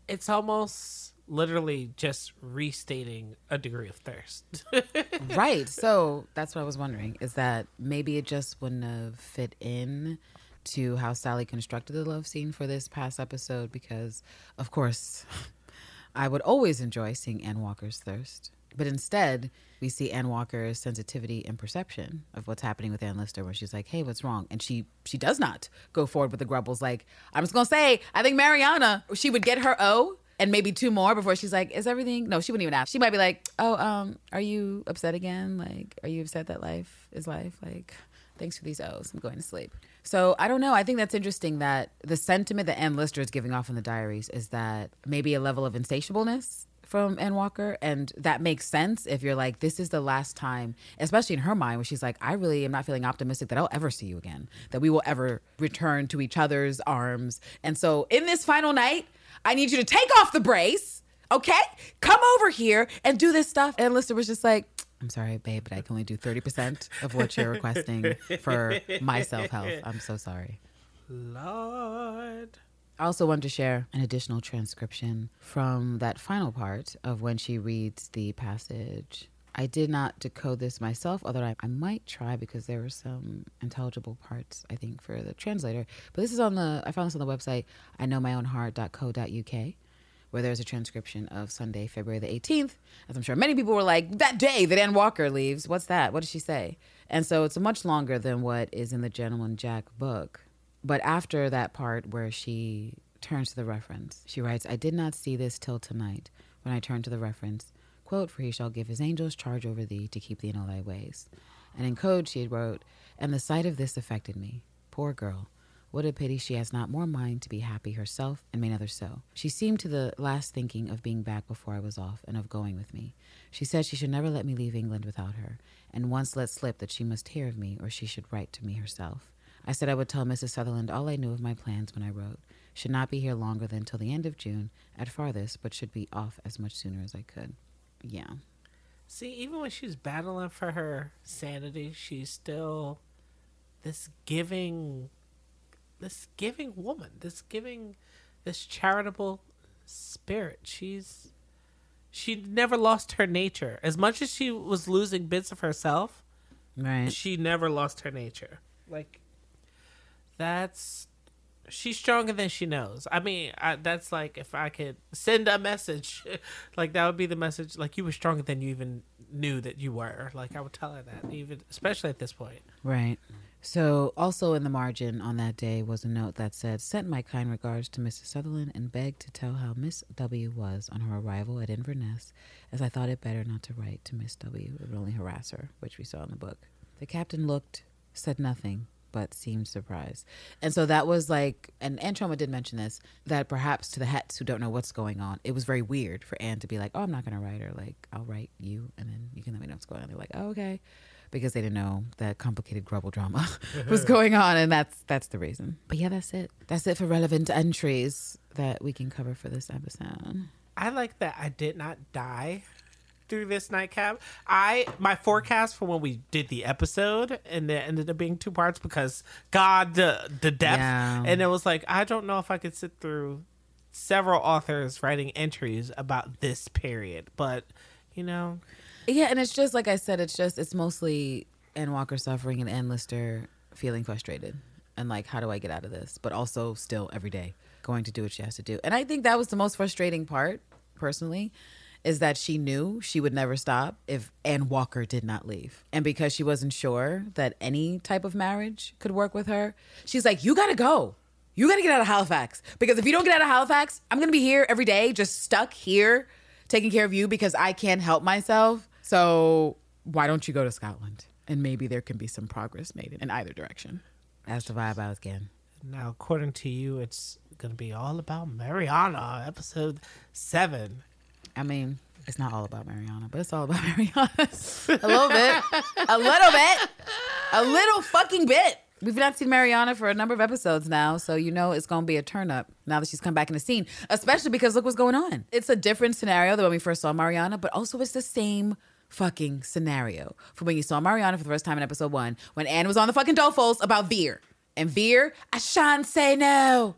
it's almost literally just restating a degree of thirst. right. So that's what I was wondering. Is that maybe it just wouldn't have fit in to how Sally constructed the love scene for this past episode because, of course, I would always enjoy seeing Anne Walker's thirst. But instead, we see Anne Walker's sensitivity and perception of what's happening with Anne Lister, where she's like, "Hey, what's wrong?" And she she does not go forward with the grubbles. Like, I'm just gonna say, I think Mariana, she would get her O and maybe two more before she's like, "Is everything?" No, she wouldn't even ask. She might be like, "Oh, um, are you upset again? Like, are you upset that life is life? Like, thanks for these O's. I'm going to sleep." So I don't know. I think that's interesting that the sentiment that Anne Lister is giving off in the diaries is that maybe a level of insatiableness from Ann Walker, and that makes sense if you're like, this is the last time, especially in her mind, where she's like, I really am not feeling optimistic that I'll ever see you again, that we will ever return to each other's arms. And so, in this final night, I need you to take off the braies, okay? Come over here and do this stuff. And Lister was just like, I'm sorry, babe, but I can only do 30% of what you're requesting for my self health. I'm so sorry. Lord. I also wanted to share an additional transcription from that final part of when she reads the passage. I did not decode this myself, although I, I might try because there were some intelligible parts, I think, for the translator. But this is on the, I found this on the website, I know my own heart.co.uk, where there's a transcription of Sunday, February the 18th. As I'm sure many people were like, that day that Ann Walker leaves, what's that? What did she say? And so it's much longer than what is in the Gentleman Jack book. But after that part where she turns to the reference, she writes, I did not see this till tonight when I turned to the reference. Quote, for he shall give his angels charge over thee to keep thee in all thy ways. And in code she wrote, and the sight of this affected me. Poor girl. What a pity she has not more mind to be happy herself and made others so. She seemed to the last thinking of being back before I was off and of going with me. She said she should never let me leave England without her, and once let slip that she must hear of me or she should write to me herself. I said I would tell Mrs. Sutherland all I knew of my plans when I wrote. Should not be here longer than till the end of June at farthest, but should be off as much sooner as I could. Yeah. See, even when she's battling for her sanity, she's still this giving, this giving woman, this giving, this charitable spirit. She's, she never lost her nature. As much as she was losing bits of herself, Right. she never lost her nature. Like, that's she's stronger than she knows. I mean, I, that's like if I could send a message, like that would be the message. Like you were stronger than you even knew that you were. Like I would tell her that, even especially at this point. Right. So, also in the margin on that day was a note that said, Sent my kind regards to Mrs. Sutherland and begged to tell how Miss W was on her arrival at Inverness, as I thought it better not to write to Miss W. It would only harass her, which we saw in the book. The captain looked, said nothing, but seemed surprised. And so that was like, and Anne Choma did mention this, that perhaps to the hets who don't know what's going on, it was very weird for Anne to be like, oh, I'm not going to write her. Like, I'll write you, and then you can let me know what's going on. They're like, oh, okay. Because they didn't know that complicated grubble drama was going on, and that's that's the reason. But yeah, that's it. That's it for relevant entries that we can cover for this episode. I like that I did not die through this nightcap. I my forecast for when we did the episode and it ended up being two parts because God the the depth Yeah. and it was like I don't know if I could sit through several authors writing entries about this period, but you know, Yeah, and it's just like I said, it's just it's mostly Ann Walker suffering and Ann Lister feeling frustrated and like, how do I get out of this? But also still every day going to do what she has to do. And I think that was the most frustrating part, personally, is that she knew she would never stop if Ann Walker did not leave. And because she wasn't sure that any type of marriage could work with her, she's like, You gotta go. You gotta get out of Halifax. Because if you don't get out of Halifax, I'm gonna be here every day, just stuck here, taking care of you because I can't help myself. So why don't you go to Scotland? And maybe there can be some progress made in either direction. That's the vibe I was getting. now according to you it's gonna be all about Mariana, episode seven. I mean, it's not all about Mariana, but it's all about Mariana. a little bit. A little bit. A little fucking bit. We've not seen Mariana for a number of episodes now, so you know it's gonna be a turn up now that she's come back in the scene. Especially because look what's going on. It's a different scenario than when we first saw Mariana, but also it's the same fucking scenario from when you saw Mariana for the first time in episode one, when Anne was on the fucking Dolefuls about Vere. And Vere, I shan't say no.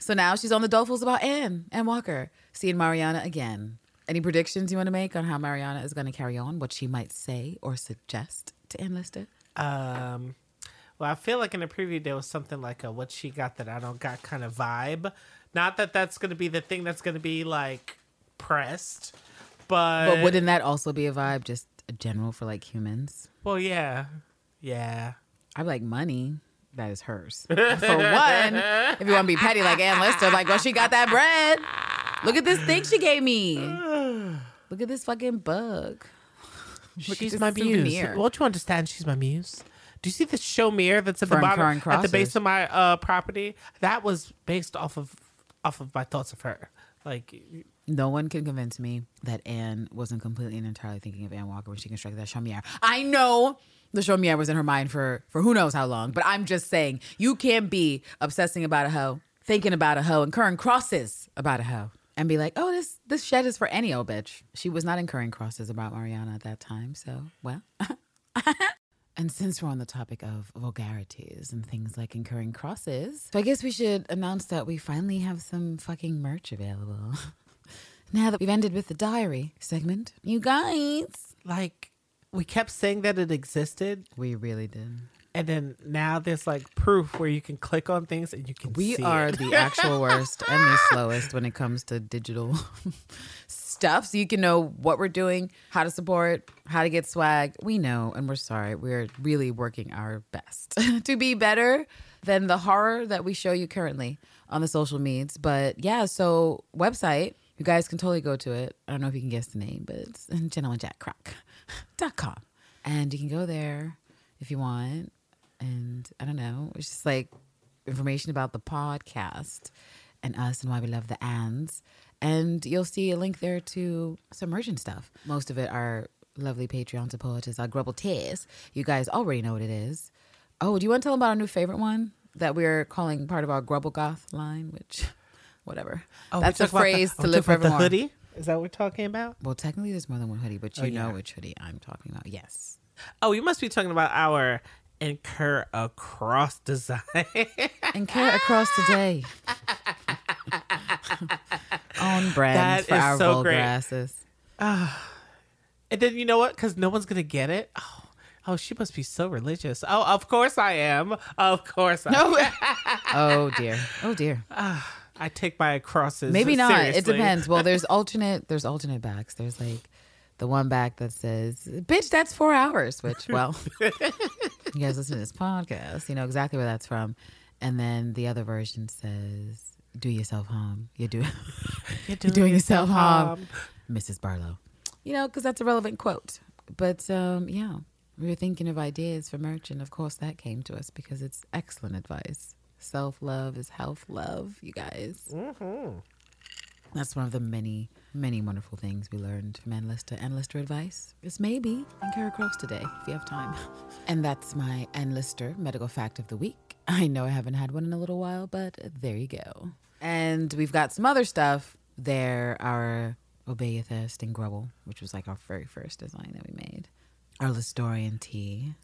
So now she's on the Dolefuls about Anne and Walker, seeing Mariana again. Any predictions you want to make on how Mariana is going to carry on? What she might say or suggest to Anne Lister? Um, well, I feel like in the preview there was something like a "what she got that I don't got" kind of vibe. Not that that's going to be the thing that's going to be like pressed, but, But wouldn't that also be a vibe, just a general for like humans? well, yeah, yeah. I'm like money. That is hers. For one, if you want to be petty like Ann Lister, like, well, she got that bread. Look at this thing she gave me. Look at this fucking bug. Look she's my muse. souvenir. Won't you understand? She's my muse. Do you see the chaumière that's at the bottom, at the base of my uh, property? That was based off of off of my thoughts of her. Like, No one can convince me that Anne wasn't completely and entirely thinking of Anne Walker when she constructed that chaumière. I know the chaumière was in her mind for for who knows how long, but I'm just saying you can't be obsessing about a hoe, thinking about a hoe, incurring crosses about a hoe, and be like, oh, this this shed is for any old bitch. She was not incurring crosses about Mariana at that time, so well. And since we're on the topic of vulgarities and things like incurring crosses, so I guess we should announce that we finally have some fucking merch available. now that we've ended with the diary segment, you guys. like we kept saying that it existed, We really did. And then now there's like proof where you can click on things and you can We are it. the actual worst and the slowest when it comes to digital stuff. So you can know what we're doing, how to support, how to get swag. We know, and we're sorry. We're really working our best to be better than the horror that we show you currently on the social medias. But yeah, so website, you guys can totally go to it. I don't know if you can guess the name, but it's gentlemanjackcrack.com. And you can go there if you want. And I don't know, it's just like information about the podcast and us and why we love the ands. And you'll see a link there to some merchant stuff. Most of it are lovely Patreon supporters, our Grubble Tears. You guys already know what it is. Oh, do you want to tell them about our new favorite one that we're calling part of our Grubble Goth line? Which, whatever. Oh, That's a talk about the- phrase oh, to live talk about forevermore. The hoodie is that what we're talking about? Well, technically, there's more than one hoodie, but you Oh, know which hoodie I'm talking about. Yes. Oh, you must be talking about our incur across design. And care across the day. On brand That for is our so vulgar great. asses. and then you know what? Because no one's gonna get it. Oh, oh, she must be so religious. Oh, of course I am. Of course I. No. oh dear. Oh dear. I take my crosses. Maybe not. It depends. Well, there's alternate. There's alternate backs. There's like the one back that says, "Bitch, that's four hours." Which, well, you guys listen to this podcast, you know exactly where that's from. And then the other version says, "Do yourself harm. You're doing, You're you're doing yourself harm, harm. Mrs. Barlow." You know, because that's a relevant quote. But um, yeah, we were thinking of ideas for merch, and of course, that came to us because it's excellent advice. Self love is health love, you guys. That's one of the many, many wonderful things we learned from Ann Lister. Enlister advice is maybe incur across today if you have time. And that's my Ann Lister medical fact of the week. I know I haven't had one in a little while, but there you go. And we've got some other stuff there. Our Obey Your Thirst and Grubble, which was like our very first design that we made. Our Listorian tea.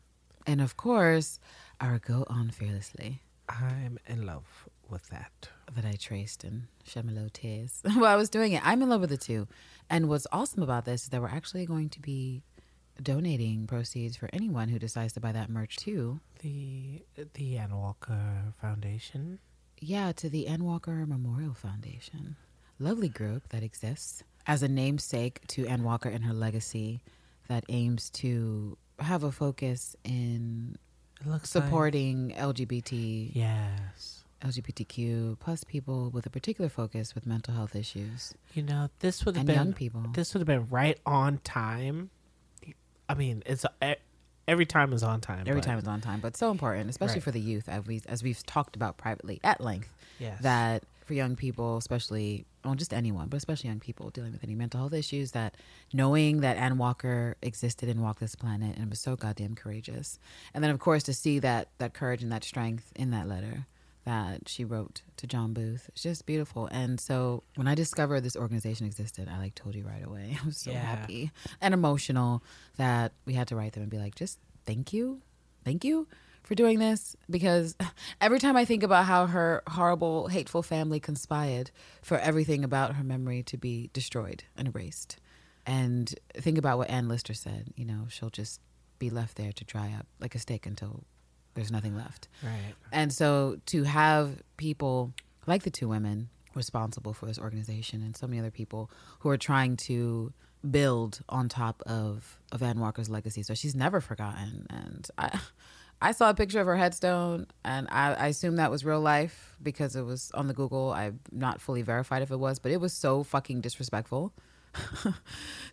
And of course, our Go On Fearlessly I'm in love with that. that I traced my little tears while I was doing it. I'm in love with it too. And what's awesome about this is that we're actually going to be donating proceeds for anyone who decides to buy that merch too. The the Ann Walker Foundation. Yeah, to the Ann Walker Memorial Foundation. Lovely group that exists as a namesake to Ann Walker and her legacy that aims to have a focus in looks like- supporting LGBT yes. LGBTQ plus people with a particular focus with mental health issues You know, this would have and been young people. this would have been right on time. I mean, it's every time is on time. Every but- time is on time, but so important, especially Right. for the youth, as we as we've talked about privately at length. Yes. That for young people, especially, well, just anyone, but especially young people dealing with any mental health issues, that knowing that Ann Walker existed and walked this planet and was so goddamn courageous, and then of course to see that that courage and that strength in that letter that she wrote to John Booth, it's just beautiful. And so when I discovered this organization existed, I like told you right away. I was so Yeah. happy and emotional that we had to write them and be like, just thank you, thank you for doing this because every time I think about how her horrible, hateful family conspired for everything about her memory to be destroyed and erased, and think about what Ann Lister said, you know, she'll just be left there to dry up like a steak until there's nothing left. right. And so to have people like the two women responsible for this organization and so many other people who are trying to build on top of, of Ann Walker's legacy. So she's never forgotten. And I I saw a picture of her headstone and I, I assume that was real life because it was on the Google. I'm not fully verified if it was, but it was so fucking disrespectful.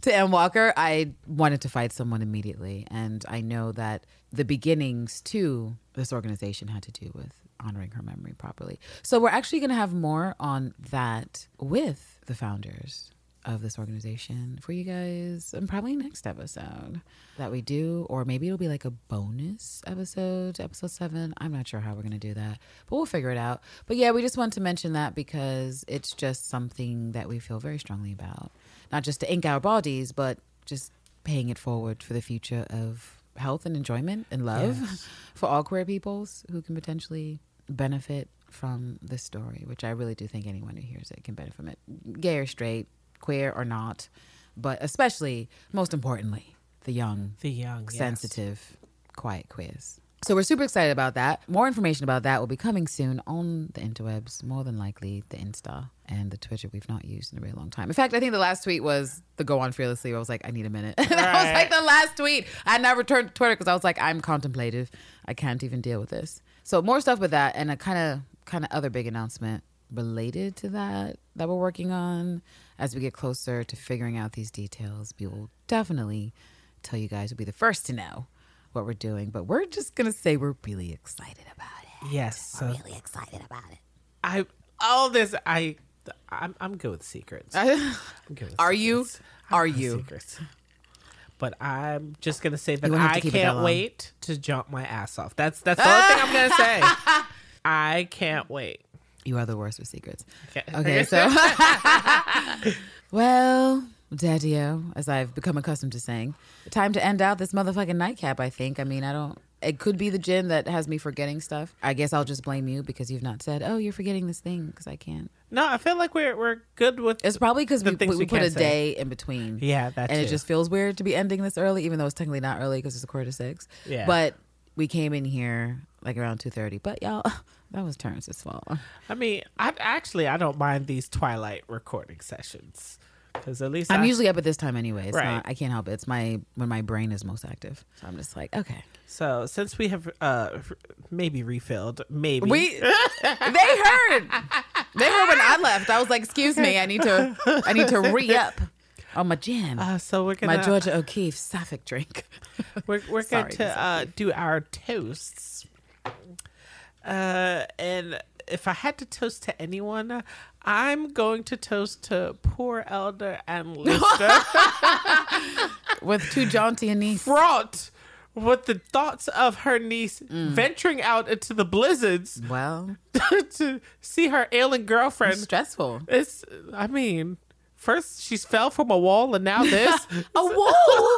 to Ann Walker, I wanted to fight someone immediately. And I know that the beginnings to this organization had to do with honoring her memory properly. So we're actually going to have more on that with the founders of this organization for you guys and probably next episode that we do or maybe it'll be like a bonus episode episode 7 i'm not sure how we're going to do that but we'll figure it out but yeah we just want to mention that because it's just something that we feel very strongly about not just to ink our bodies but just paying it forward for the future of health and enjoyment and love Yes. for all queer peoples who can potentially benefit from this story, which I really do think anyone who hears it can benefit from it, gay or straight, queer or not, but especially, most importantly, the young, The young, yes. sensitive, quiet queers So we're super excited about that. More information about that will be coming soon on the interwebs, more than likely the Insta and the Twitter we've not used in a really long time. In fact, I think the last tweet was the go on fearlessly. I was like, I need a minute. that was like the last tweet. I now returned to Twitter because I was like, I'm contemplative. I can't even deal with this. So more stuff with that and a kind of kind of other big announcement related to that that we're working on as we get closer to figuring out these details. We will definitely tell you guys. We'll be the first to know what we're doing, but we're just gonna say we're really excited about it. Yes. So Really excited about it. I all this I I'm I'm good with secrets. I'm good with Are you? secrets. I'm Are you? Secrets. But I'm just gonna say that won't have to I keep it that can't wait to jump my ass off. That's that's the only thing I'm gonna say. I can't wait. You are the worst with secrets. Okay. Okay, so well, Daddy-O, as I've become accustomed to saying, time to end out this motherfucking nightcap. I think. I mean, I don't. It could be the gin that has me forgetting stuff. I guess I'll just blame you because you've not said, "Oh, you're forgetting this thing," because I can't. No, I feel like we're we're good with It's probably because we, we, we put a say. day in between. Yeah, that and it just feels weird to be ending this early, even though it's technically not early because it's a quarter to six. Yeah. But we came in here like around two thirty. But y'all, that was Terrence's fault. I mean, I actually I don't mind these Twilight recording sessions because at least I'm I, usually up at this time anyway. It's Right. not, I can't help it. It's my when my brain is most active. So I'm just like, okay. So since we have uh maybe refilled, maybe We they heard. They heard when I left. I was like, excuse me, I need to I need to re up on my gin. uh, so we're gonna my Georgia O'Keeffe Sapphic drink. we're we're going to uh, do our toasts. Uh, and if I had to toast to anyone, I'm going to toast to poor Elder and Lister, With too jaunty a niece. fraught with the thoughts of her niece Mm. venturing out into the blizzards Well, to see her ailing girlfriend. stressful. It's, I mean, first she's fell from a wall, and now this, A wall.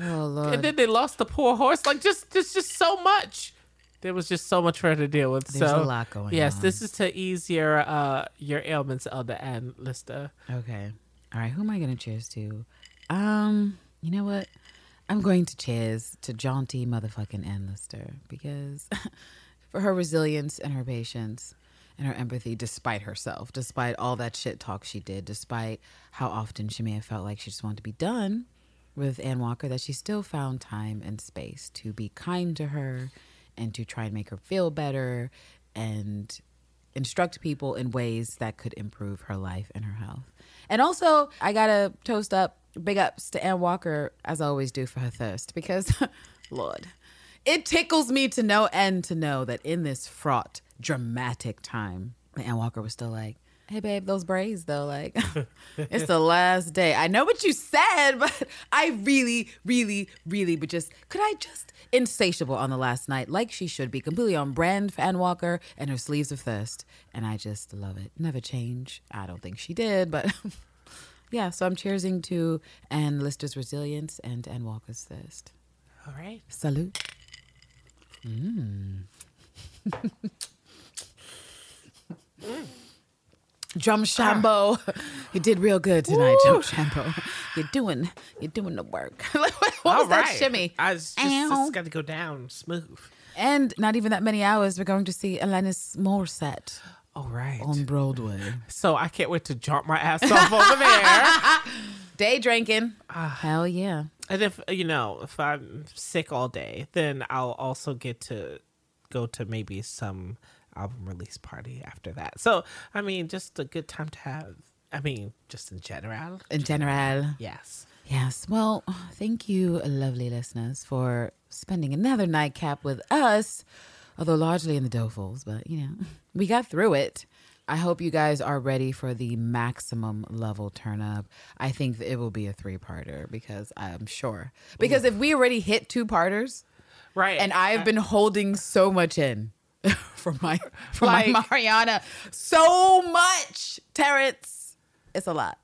Oh Lord. and then they lost the poor horse. Like just, just, just so much. There was just so much for her to deal with. There's so, a lot going yes, on. this is to ease your uh your ailments, Elder Ann Lister. Okay. All right. Who am I going to cheers to? Um, you know what? I'm going to cheers to jaunty motherfucking Ann Lister because for her resilience and her patience and her empathy despite herself, despite all that shit talk she did, despite how often she may have felt like she just wanted to be done with Ann Walker, that she still found time and space to be kind to her and to try and make her feel better and instruct people in ways that could improve her life and her health. And also, I gotta toast up big ups to Ann Walker, as I always do for her thirst, because, Lord, it tickles me to no end to know that in this fraught, dramatic time, Ann Walker was still like, Hey babe, those braies though, like it's the last day. I know what you said, but I really, really, really but just could I just insatiable on the last night, like she should be, completely on brand for Ann Walker and her sleeves of thirst. And I just love it. Never change. I don't think she did, but yeah, so I'm cheersing to Ann Lister's resilience and Ann Walker's thirst. All right. Salute. Mm. Drum ah. Shambo, you did real good tonight, Drum Shambo. You're doing, you're doing the work. what was All that shimmy? I was just, just got to go down smooth. And not even that many hours, we're going to see Alanis Morissette All right. on Broadway. so I can't wait to jump my ass off over there. Day drinking. Ah. Hell yeah. And if you know, if I'm sick all day, then I'll also get to go to maybe some album release party after that. So I mean, just a good time to have. I mean, just in general. In general. Yes. Yes. Well, thank you, lovely listeners, for spending another nightcap with us, although largely in the dolefuls, but you know, we got through it. I hope you guys are ready for the maximum level turn up. I think it will be a three parter because I'm sure. Because if we already hit two parters, Right. and I've uh, been holding so much in from my from my Mariana, so much, Terrence. It's a lot.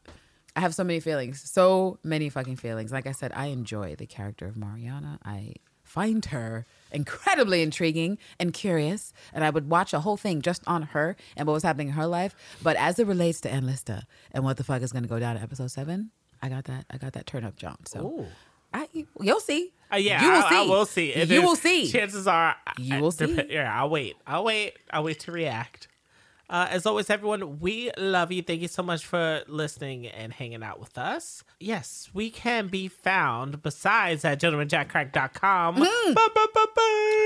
I have so many feelings, so many fucking feelings. Like I said, I enjoy the character of Mariana. I find her incredibly intriguing and curious, and I would watch a whole thing just on her and what was happening in her life. But as it relates to Ann Lister and what the fuck is going to go down in episode seven, I got that. I got that turn up, John. So Ooh. I, you'll see. Uh, yeah, You will I, I see. will see. And You will see. Chances are, You I- will see. Yeah, I'll wait. I'll wait. I'll wait to react. Uh, as always, everyone, we love you. Thank you so much for listening and hanging out with us. Yes, we can be found besides at gentlemanjackcrack.com. Mm. Ba.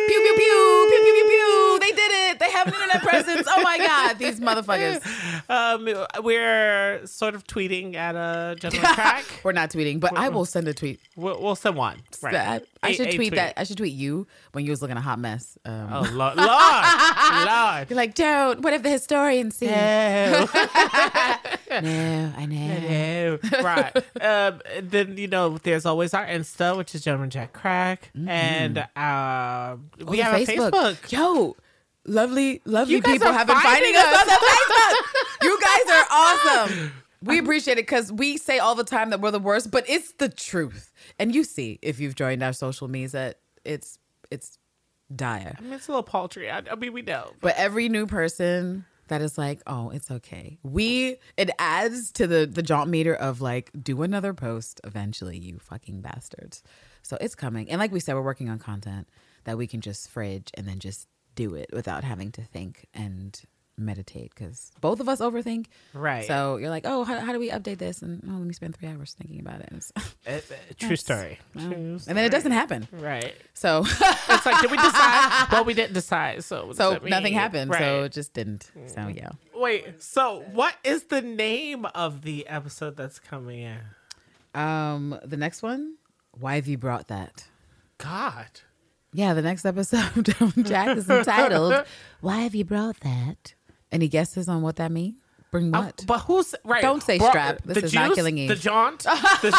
Pew pew pew pew pew pew pew. They did it. They have an internet presence. Oh my god, these motherfuckers. Um, we're sort of tweeting at a gentleman crack. We're not tweeting, but I will send a tweet. we'll, we'll send one. Right. That- I A- should a tweet, that. I should tweet you when you was looking a hot mess. Um, Oh Lord, Lord, Lord. You're like, don't. What if the historians see? No. No, I know. No. right. Um, then you know, there's always our Insta, which is Gentleman Jack Crack, and uh, we Oh, have a Facebook. Yo, lovely, lovely people have been finding us us. on Facebook. you guys are awesome. We appreciate it because we say all the time that we're the worst, but it's the truth. And you see, if you've joined our social medias, that it's it's dire. I mean, it's a little paltry. I, I mean, we know. But every new person that is like, oh, it's okay. We it adds to the the jaunt meter of like, do another post eventually, you fucking bastards. So it's coming. And like we said, we're working on content that we can just fridge and then just do it without having to think and meditate because both of us overthink. Right. So you're like, oh, how, how do we update this? And oh, let me spend three hours thinking about it. And, it's- Uh, uh, true story. True and then it doesn't happen. Right. So It's like, did we decide? well, we didn't decide. So, so nothing happened. So it just didn't. So yeah. Wait. So, what is the name of the episode that's coming in? Um, the next one, why have you brought that? God. Yeah, the next episode of Jack is entitled "Why Have You Brought That?" Any guesses on what that means? Bring Um, what? but who's right? Don't say Bro- strap. This the is not Killing Eve. The jaunt. the,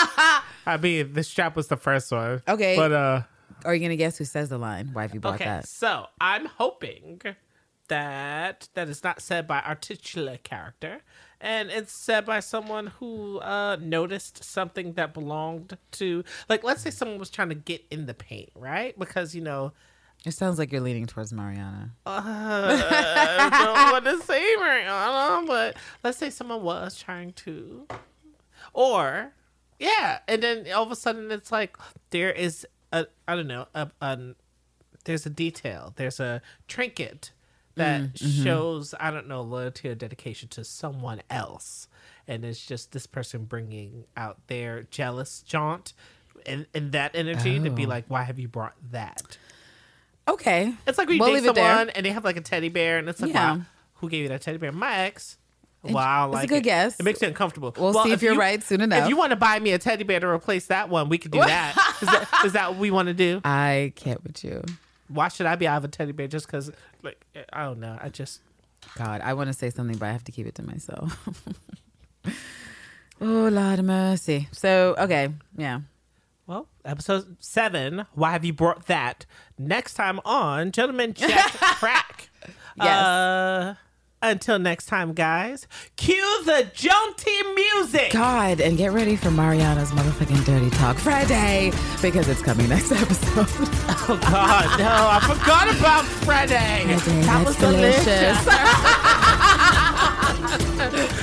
I mean, the strap was the first one. Okay. But uh, Are you gonna guess who says the line? Why have you brought okay. that? So I'm hoping that that is not said by our titular character, and it's said by someone who uh noticed something that belonged to, like, let's say someone was trying to get in the paint, right? Because you know. It sounds like you're leaning towards Mariana. Uh, I don't want to say Mariana, but let's say someone was trying to, or yeah, and then all of a sudden it's like there is a I don't know a, a there's a detail, there's a trinket that mm, mm-hmm. shows I don't know loyalty or dedication to someone else, and it's just this person bringing out their jealous jaunt. And, and that energy to be Oh. like, why have you brought that? Okay, It's like you We'll date leave it there. someone and they have like a teddy bear, and it's like, Yeah. wow, who gave you that teddy bear? My ex. Wow, it's a good it. guess. It makes me uncomfortable. We'll see if you're right soon enough. If you want to buy me a teddy bear to replace that one, we could do that. Is that is that what we want to do? I can't with you. Why should I be out of a teddy bear just because? Like, I don't know. I just God, I want to say something, but I have to keep it to myself. oh Lord of mercy. So okay, yeah. well, episode seven. Why have you brought that? Next time on gentlemen, Jack Crack. Yes. Uh, until next time, guys. Cue the jaunty music. God, and get ready for Mariana's motherfucking dirty talk Friday because it's coming next episode. Oh God, no! I forgot about Friday. Friday, that was delicious. delicious.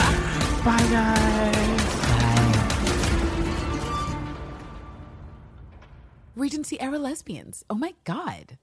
Bye, guys. Regency era lesbians. Oh my God.